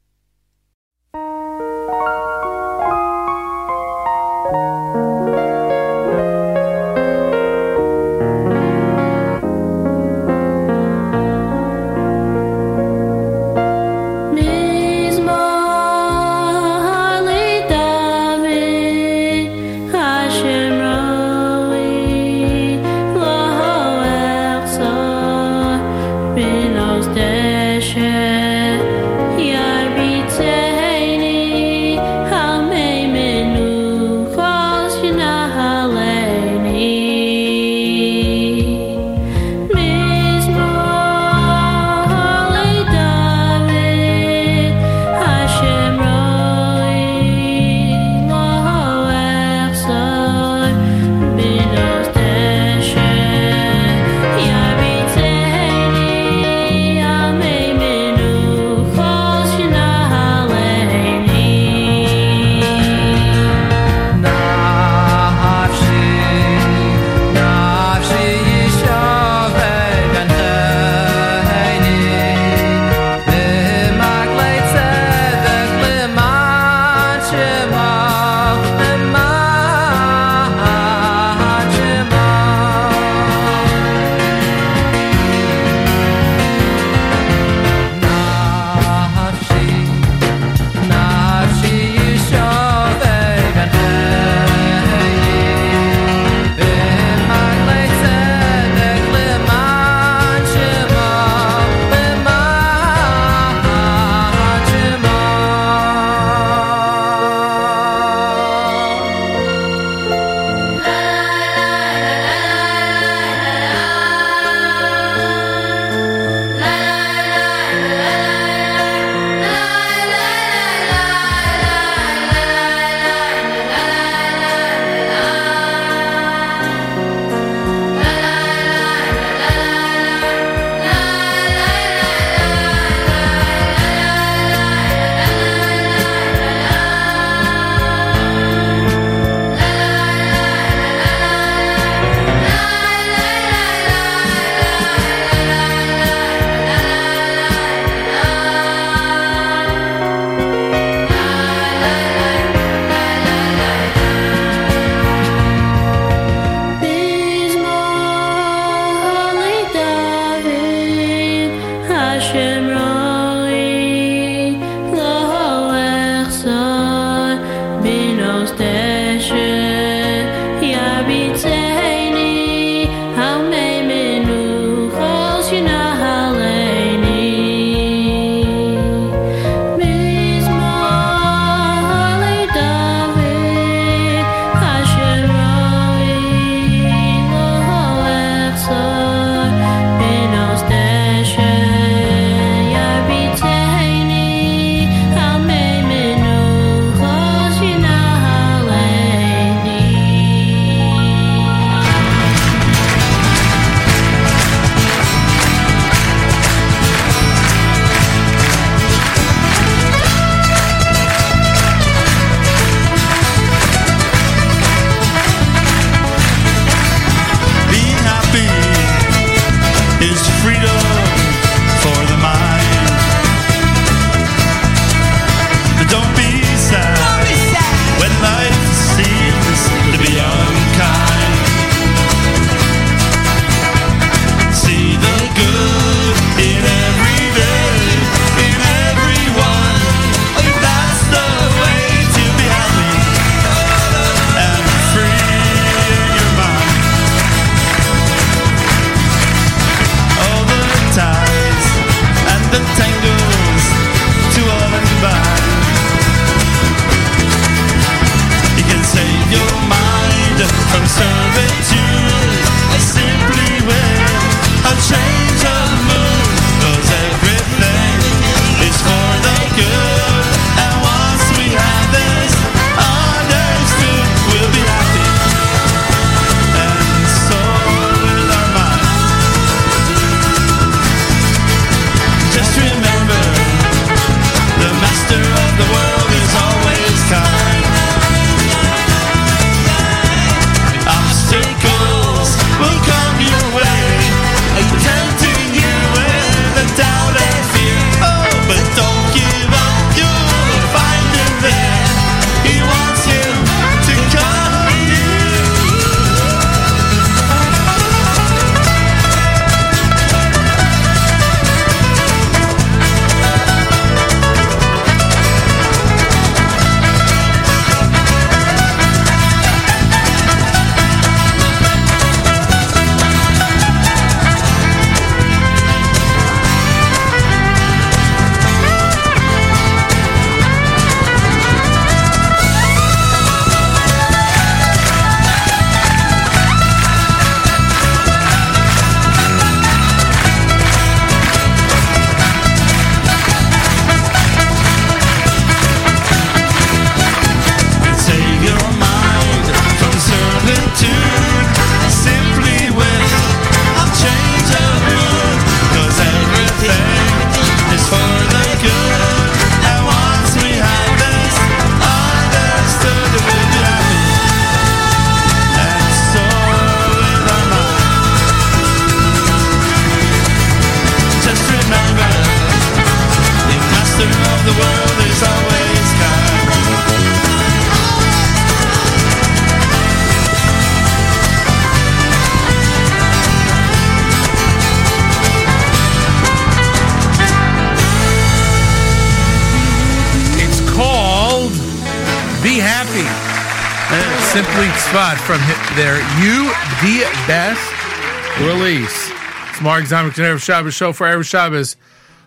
Gemara Examic Erev Shabbos show for Erev Shabbos,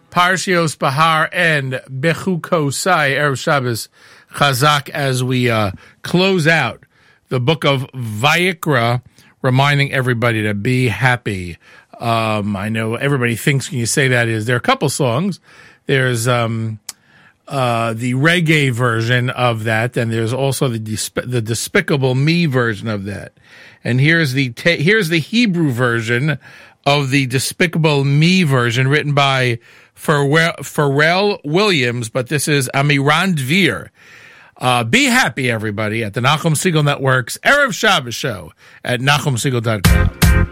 Parshios Behar and Bechukosai, Erev Shabbos Chazak as we uh, close out the book of Vayikra, reminding everybody to be happy. Um, I know everybody thinks when you say that is there are a couple songs. There's um, uh, the reggae version of that, and there's also the desp- the Despicable Me version of that. And here's the here's the Hebrew version of the Despicable Me version written by Pharrell, Williams, but this is Amirandveer. Uh, be happy, everybody, at the Nachum Segal Network's Erev Shabbos show at nachumsegal.com.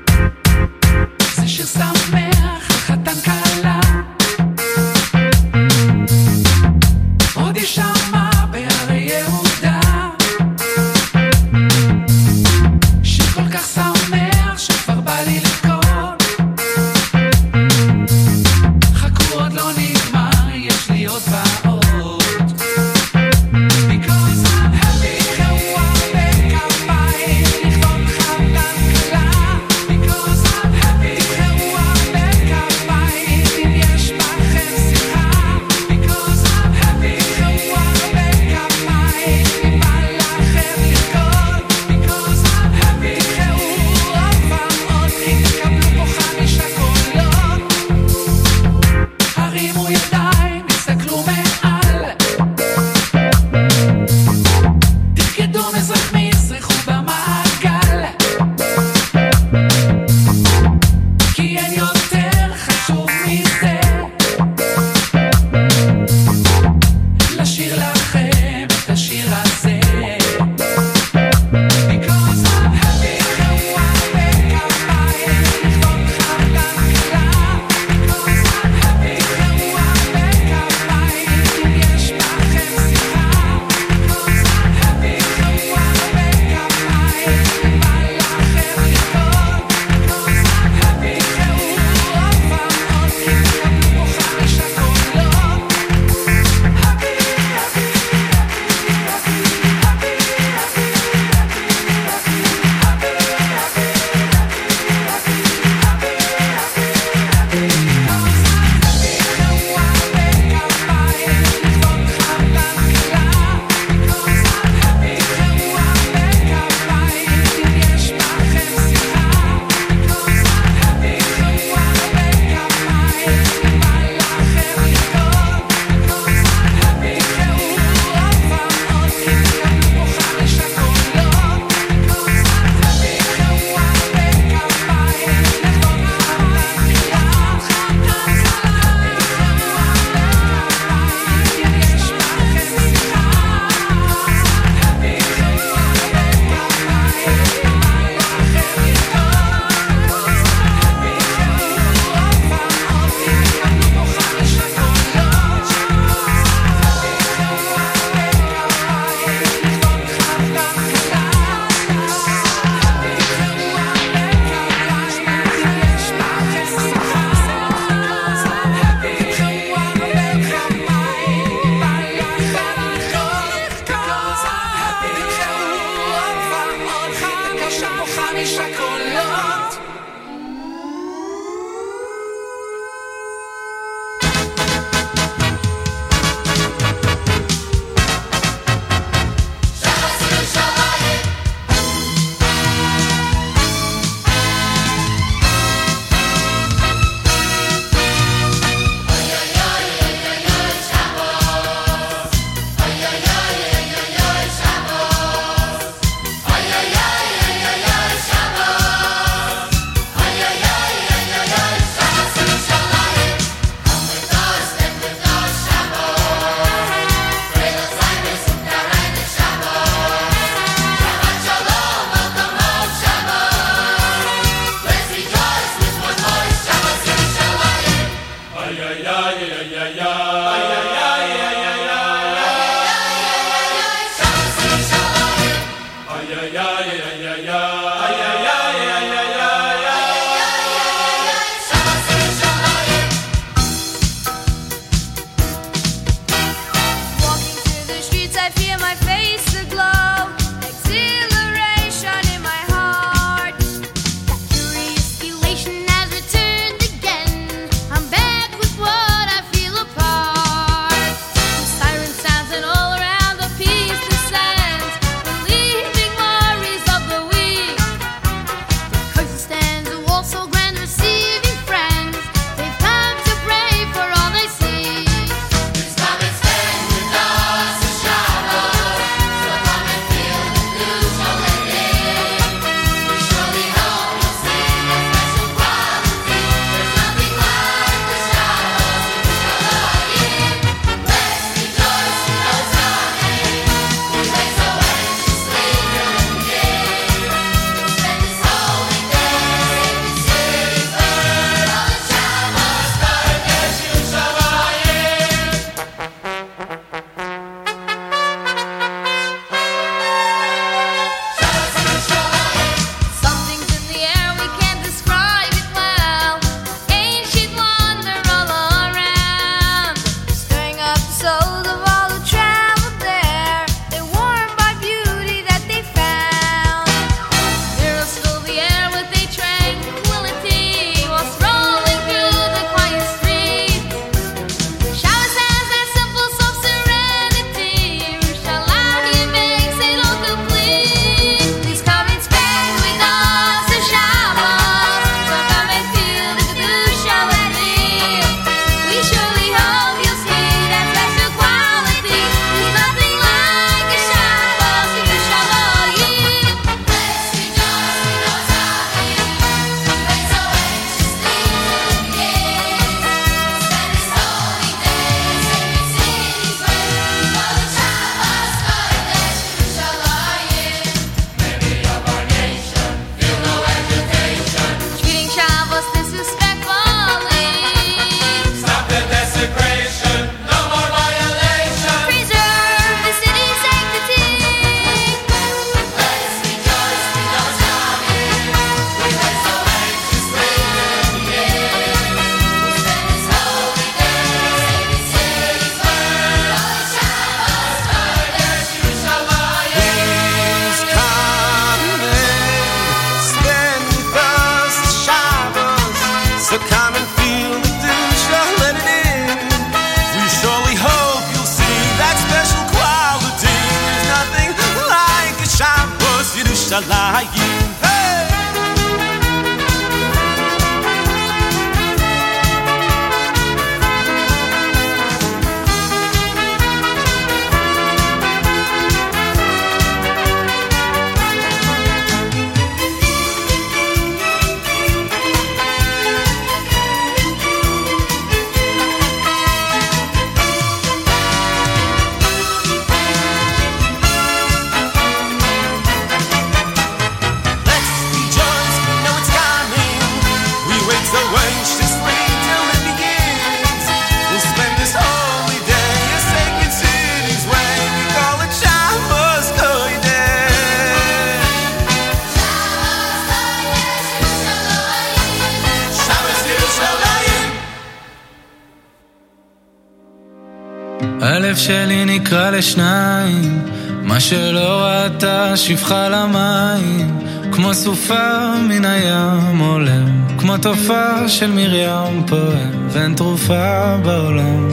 לשניים, מה שלא ראתה שפחה למים, כמו סופה מן הים עולם, כמו תופעה של מרים פועם, ואין תרופה בעולם.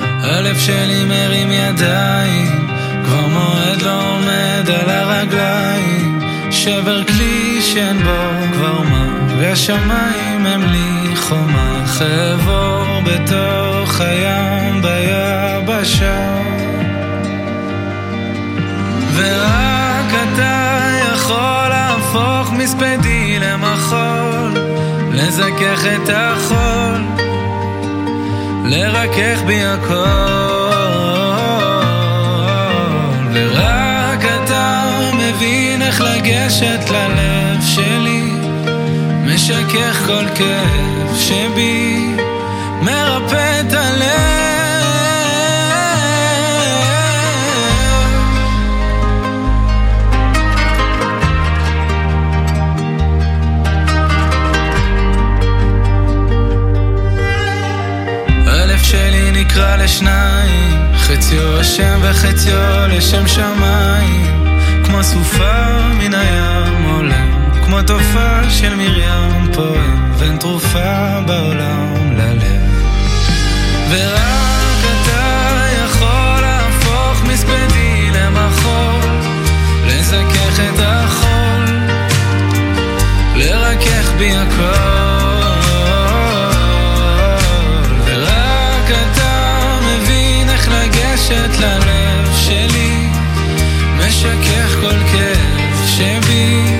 הלב שלי מרים ידיים, כבר מועד לא עומד על הרגליים, שבר כלי שאין בו כבר מה, והשמיים הם לי חומה, חבור בתוך לזכך את החול, לרכך בי הכל. ורק אתה מבין איך לגשת ללב שלי, משכך כל כאב שבי, נקרע לשניים, חציו השם וחציו לשם שמיים, כמו סופה מן הים עולם, כמו תופעה של מרים פועם, ואין תרופה בעולם ללב. ורק אתה יכול להפוך מספדי למחול, לזכך את החול, לרכך בי הכל. לגשת ללב שלי, משכך כל כאב שבי,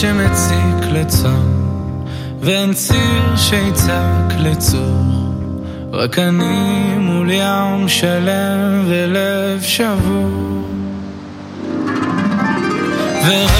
שמציק לצאן, ואין ציר שיצעק לצור. רק אני מול ים שלם ולב שבור. ורק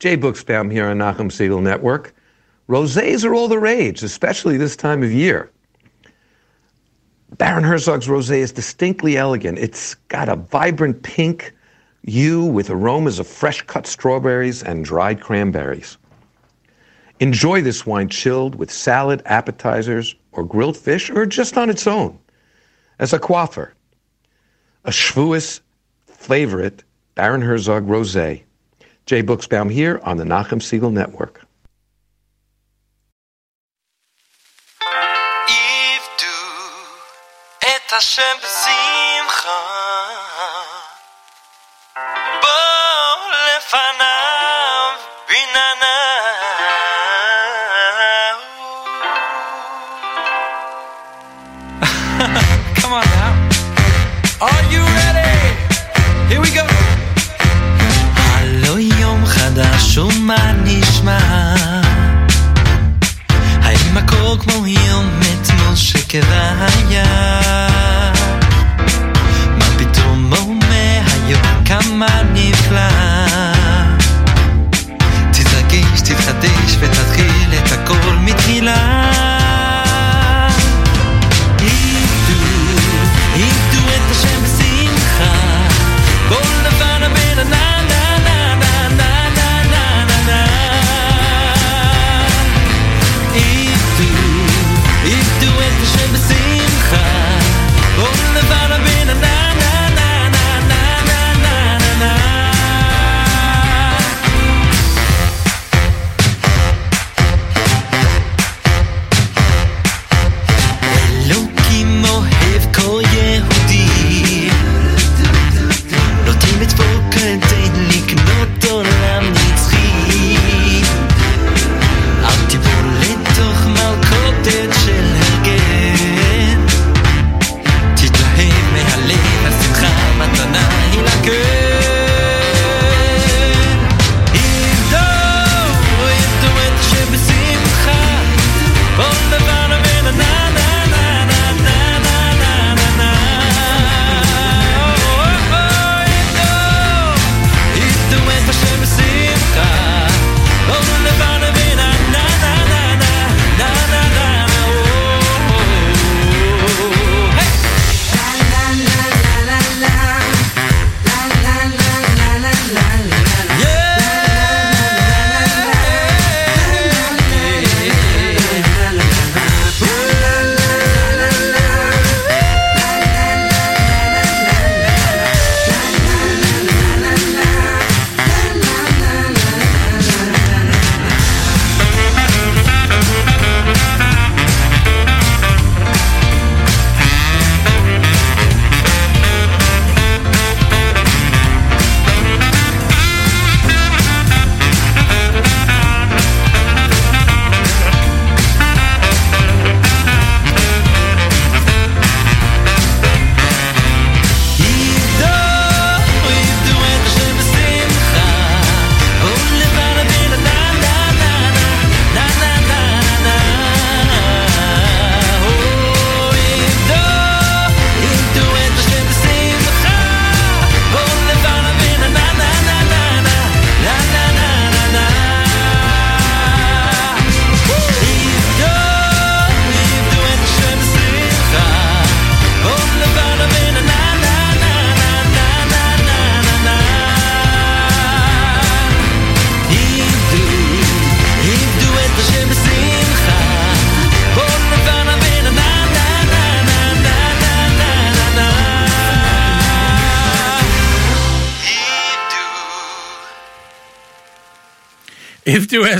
Jay Buchsbaum here on Nachum Segal Network. Rosés are all the rage, especially this time of year. Baron Herzog's rosé is distinctly elegant. It's got a vibrant pink hue with aromas of fresh cut strawberries and dried cranberries. Enjoy this wine chilled with salad, appetizers, or grilled fish, or just on its own as a coiffer. A Shavuos favorite, Baron Herzog Rosé. Jay Buchsbaum here on the Nachum Segal Network. Hashem. כמו יום אתמול שכבהיה? מה פתאום אומר היום כמה נפלא?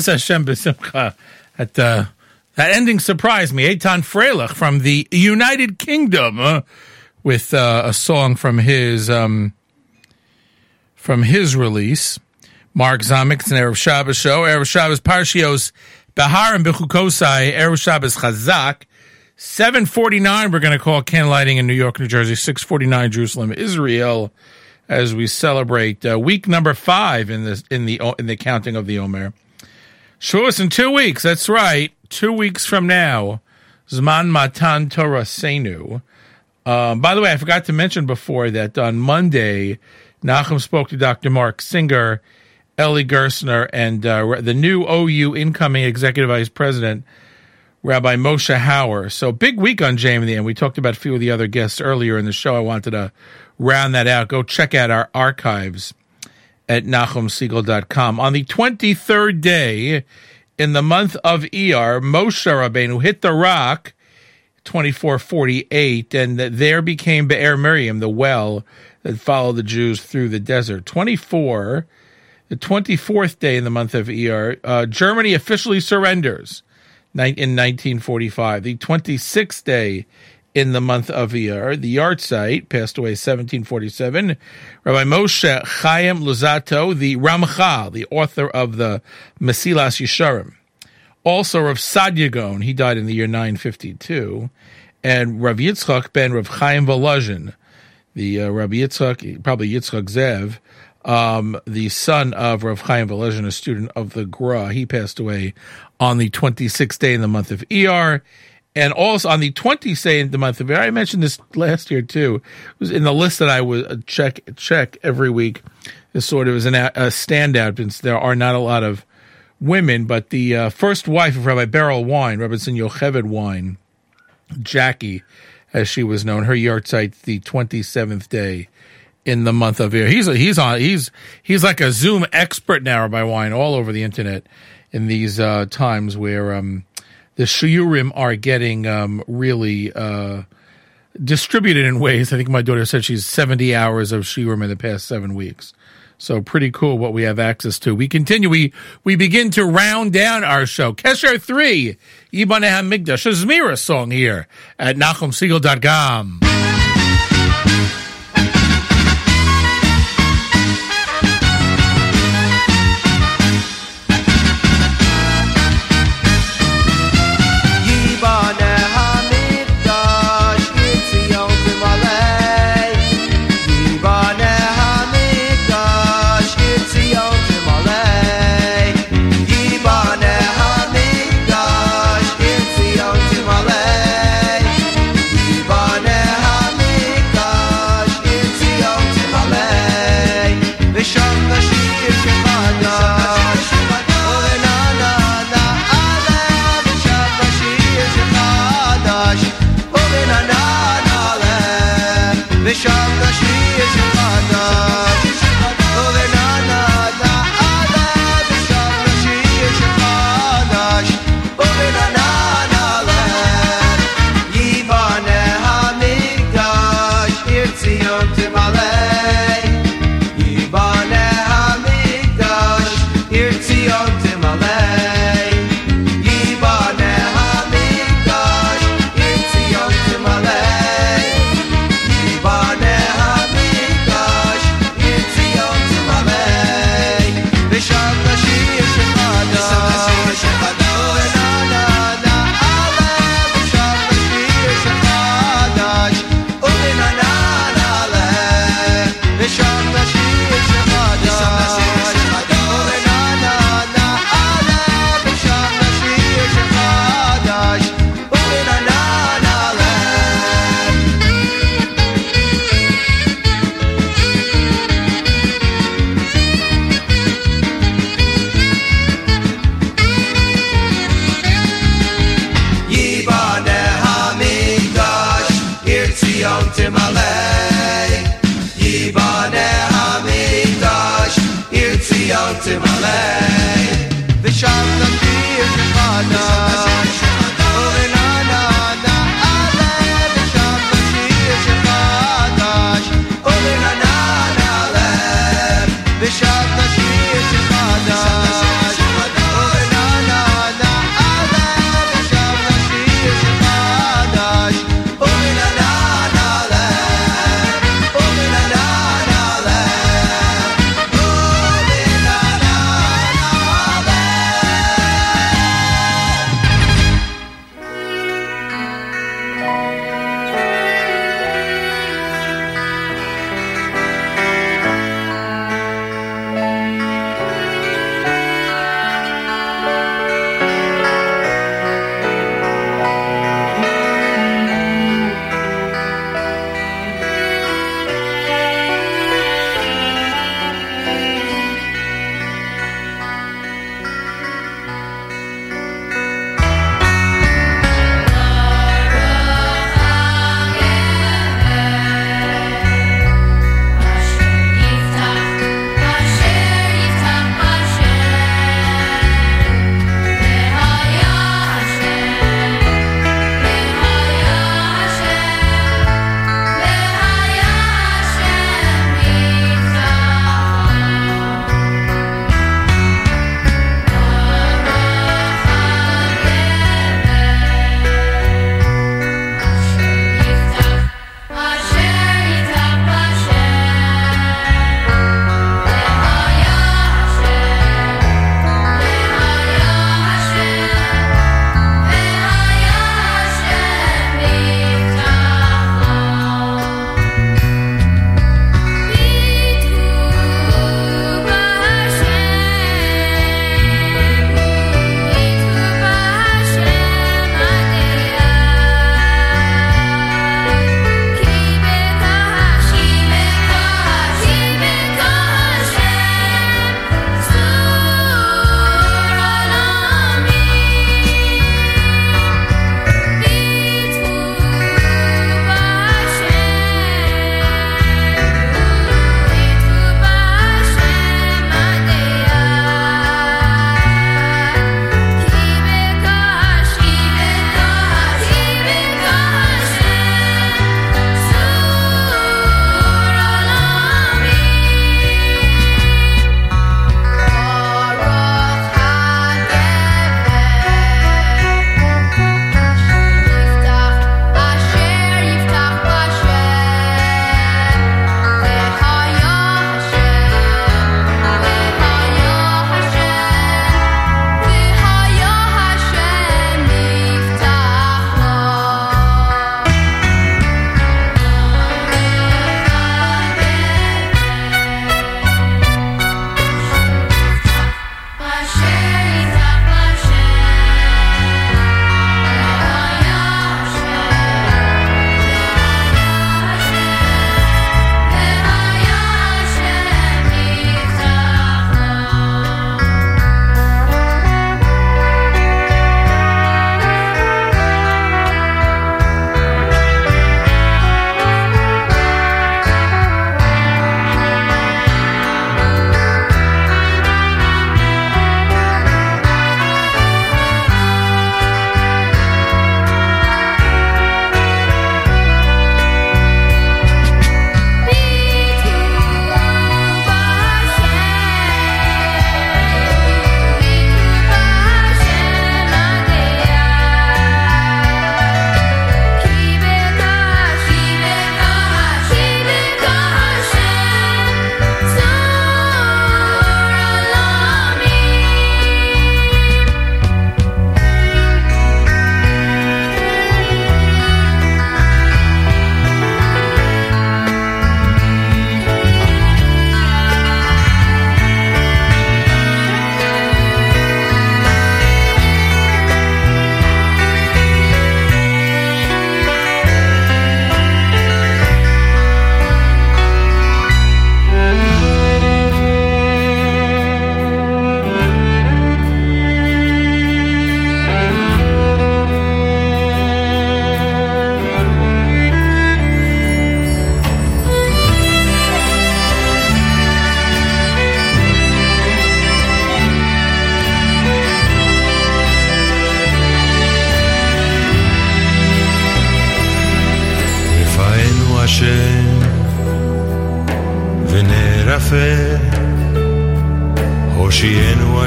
Es Hashem b'simcha. That, uh, that ending surprised me. Eitan Freilich from the United Kingdom uh, with uh, a song from his um, from his release. Mark Zamek, it's an Erev Shabbos show. Erev Shabbos Parshios Behar and Bechukosai. Erev Shabbos Chazak. 749, we're going to call candlelighting in New York, New Jersey. 649, Jerusalem, Israel, as we celebrate uh, week number five in the in the in the counting of the Omer. Shavuos in two weeks. That's right, two weeks from now. Zman Matan Toraseinu. Um, by the way, I forgot to mention before that on Monday, Nachum spoke to Dr. Mark Singer Ellie Gersner and uh, the new OU incoming executive vice president, Rabbi Moshe Hauer. So big week on the end. We talked about a few of the other guests earlier in the show. I wanted to round that out. Go check out our archives at NachumSegal.com. On the 23rd day in the month of Iyar, Moshe Rabbeinu hit the rock, 2448, and there became Be'er Miriam, the well that followed the Jews through the desert. 24, the 24th day in the month of Iyar, uh, Germany officially surrenders in 1945. The 26th day in the month of Iyar, the Yartzeit passed away 1747. Rabbi Moshe Chaim Luzzatto, the Ramchal, the author of the Mesilas Yesharim. Also Rav Saadia Gaon, he died in the year 952. And Rav Yitzchak ben Rav Chaim Volozhin, the uh, Rabbi Yitzchak, probably Yitzchak Zev, um, the son of Rav Chaim Volozhin, a student of the Gra. He passed away on the 26th day in the month of Iyar. And also on the 20th day in the month of I mentioned this last year too. It was in the list that I would uh, check check every week. This sort of is an, a standout since there are not a lot of women, but the uh, first wife of Rabbi Berel Wein, Rabbi Yocheved Wein, Jackie, as she was known, her yahrzeit the 27th day in the month of Iyar. He's a, he's on he's he's like a Zoom expert now, Rabbi Wein, all over the internet in these uh, times where um, the shiurim are getting um, really uh, distributed in ways. I think my daughter said she's 70 hours of shiurim in the past seven weeks. So pretty cool what we have access to. We continue. We we begin to round down our show. Kesher three, Yibaneh Hamikdash, a Zmira song here at NachumSegal.com.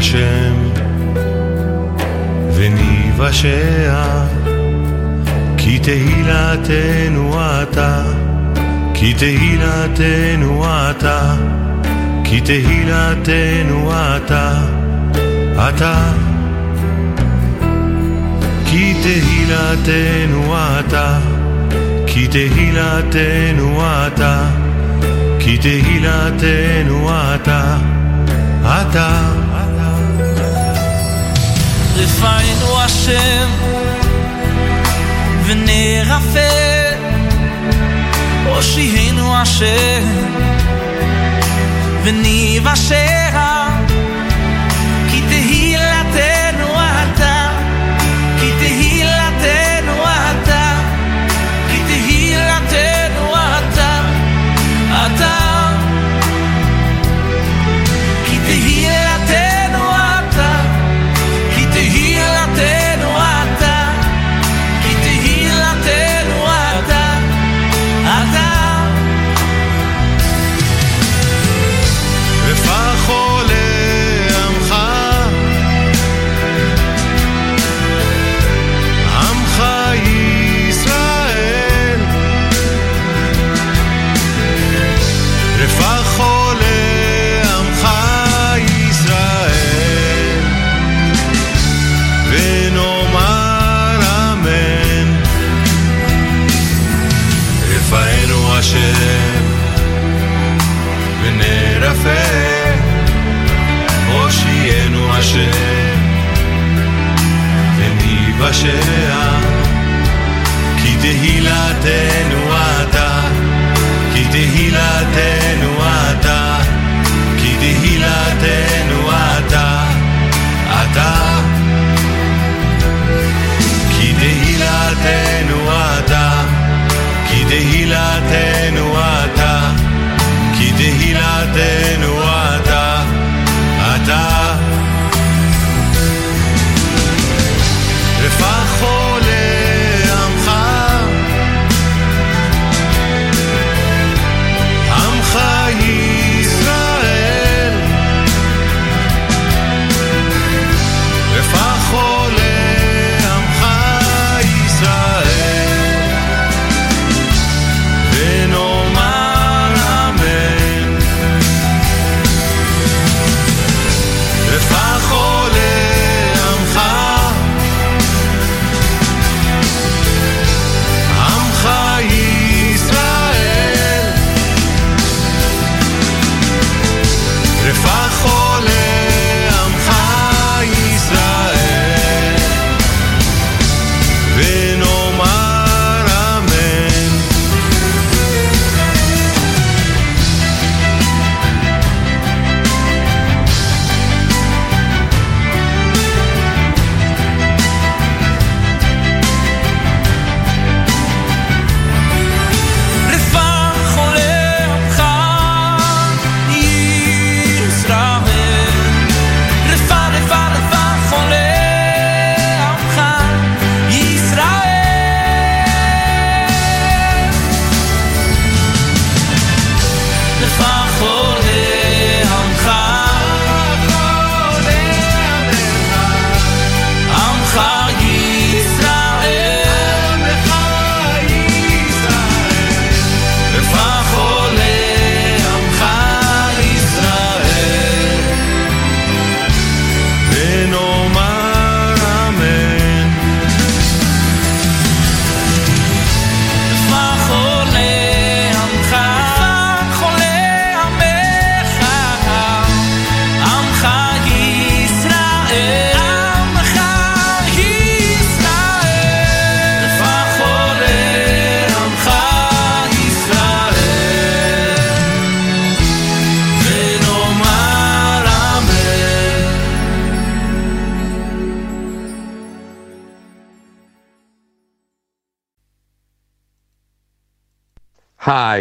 השם וניוושע כי תהילתנו אתה כי תהילתנו אתה כי תהילתנו אתה אתה. כי תהילתנו אתה כי תהילתנו אתה כי תהילתנו אתה אתה רפאנו השם ונרפא הושיענו השם וניוושע ראשיה, כי תהי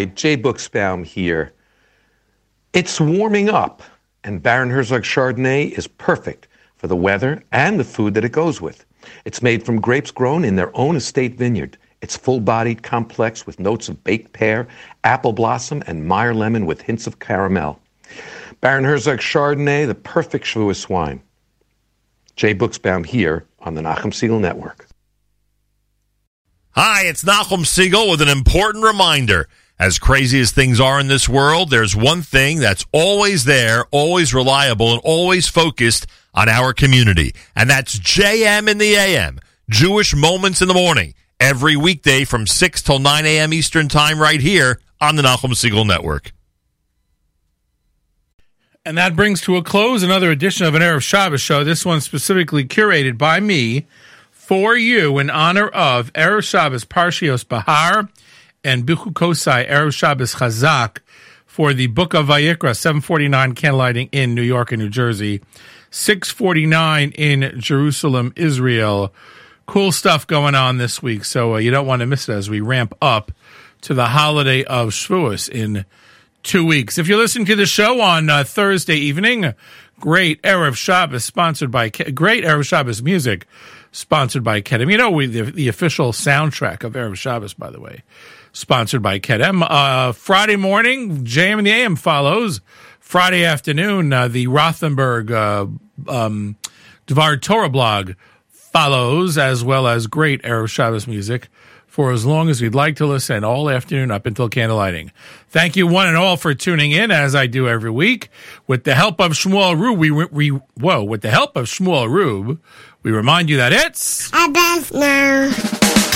Hi, Jay Buchsbaum here. It's warming up, and Baron Herzog Chardonnay is perfect for the weather and the food that it goes with. It's made from grapes grown in their own estate vineyard. It's full bodied, complex, with notes of baked pear, apple blossom, and Meyer lemon with hints of caramel. Baron Herzog Chardonnay, the perfect Shavuos wine. Jay Buchsbaum here on the Nachum Segal Network. Hi, it's Nachum Segal with an important reminder. As crazy as things are in this world, there's one thing that's always there, always reliable, and always focused on our community. And that's JM in the AM, Jewish Moments in the Morning, every weekday from 6 till 9 a.m. Eastern Time right here on the Nachum Segal Network. And that brings to a close another edition of an Erev Shabbos show. This one specifically curated by me for you in honor of Erev Shabbos Parshios Behar and Bechukosai Erev Shabbos Chazak for the Book of Vayikra, 749 candlelighting in New York and New Jersey, 649 in Jerusalem, Israel. Cool stuff going on this week, so uh, you don't want to miss it as we ramp up to the holiday of Shavuos in two weeks. If you're listening to the show on uh, Thursday evening, great Erev Shabbos sponsored by Ke- great Erev Shabbos music sponsored by Kedem. You know, we the, the official soundtrack of Erev Shabbos, by the way, sponsored by Kedem. Uh, Friday morning, JM and the AM follows. Friday afternoon, uh, the Rothenberg uh, um, Dvar Torah blog follows, as well as great Erev Shabbos music for as long as we'd like to listen all afternoon up until candlelighting. Thank you one and all for tuning in as I do every week. With the help of Shmuel Rube, we, we whoa, with the help of Shmuel Rube, we remind you that it's Abbas now.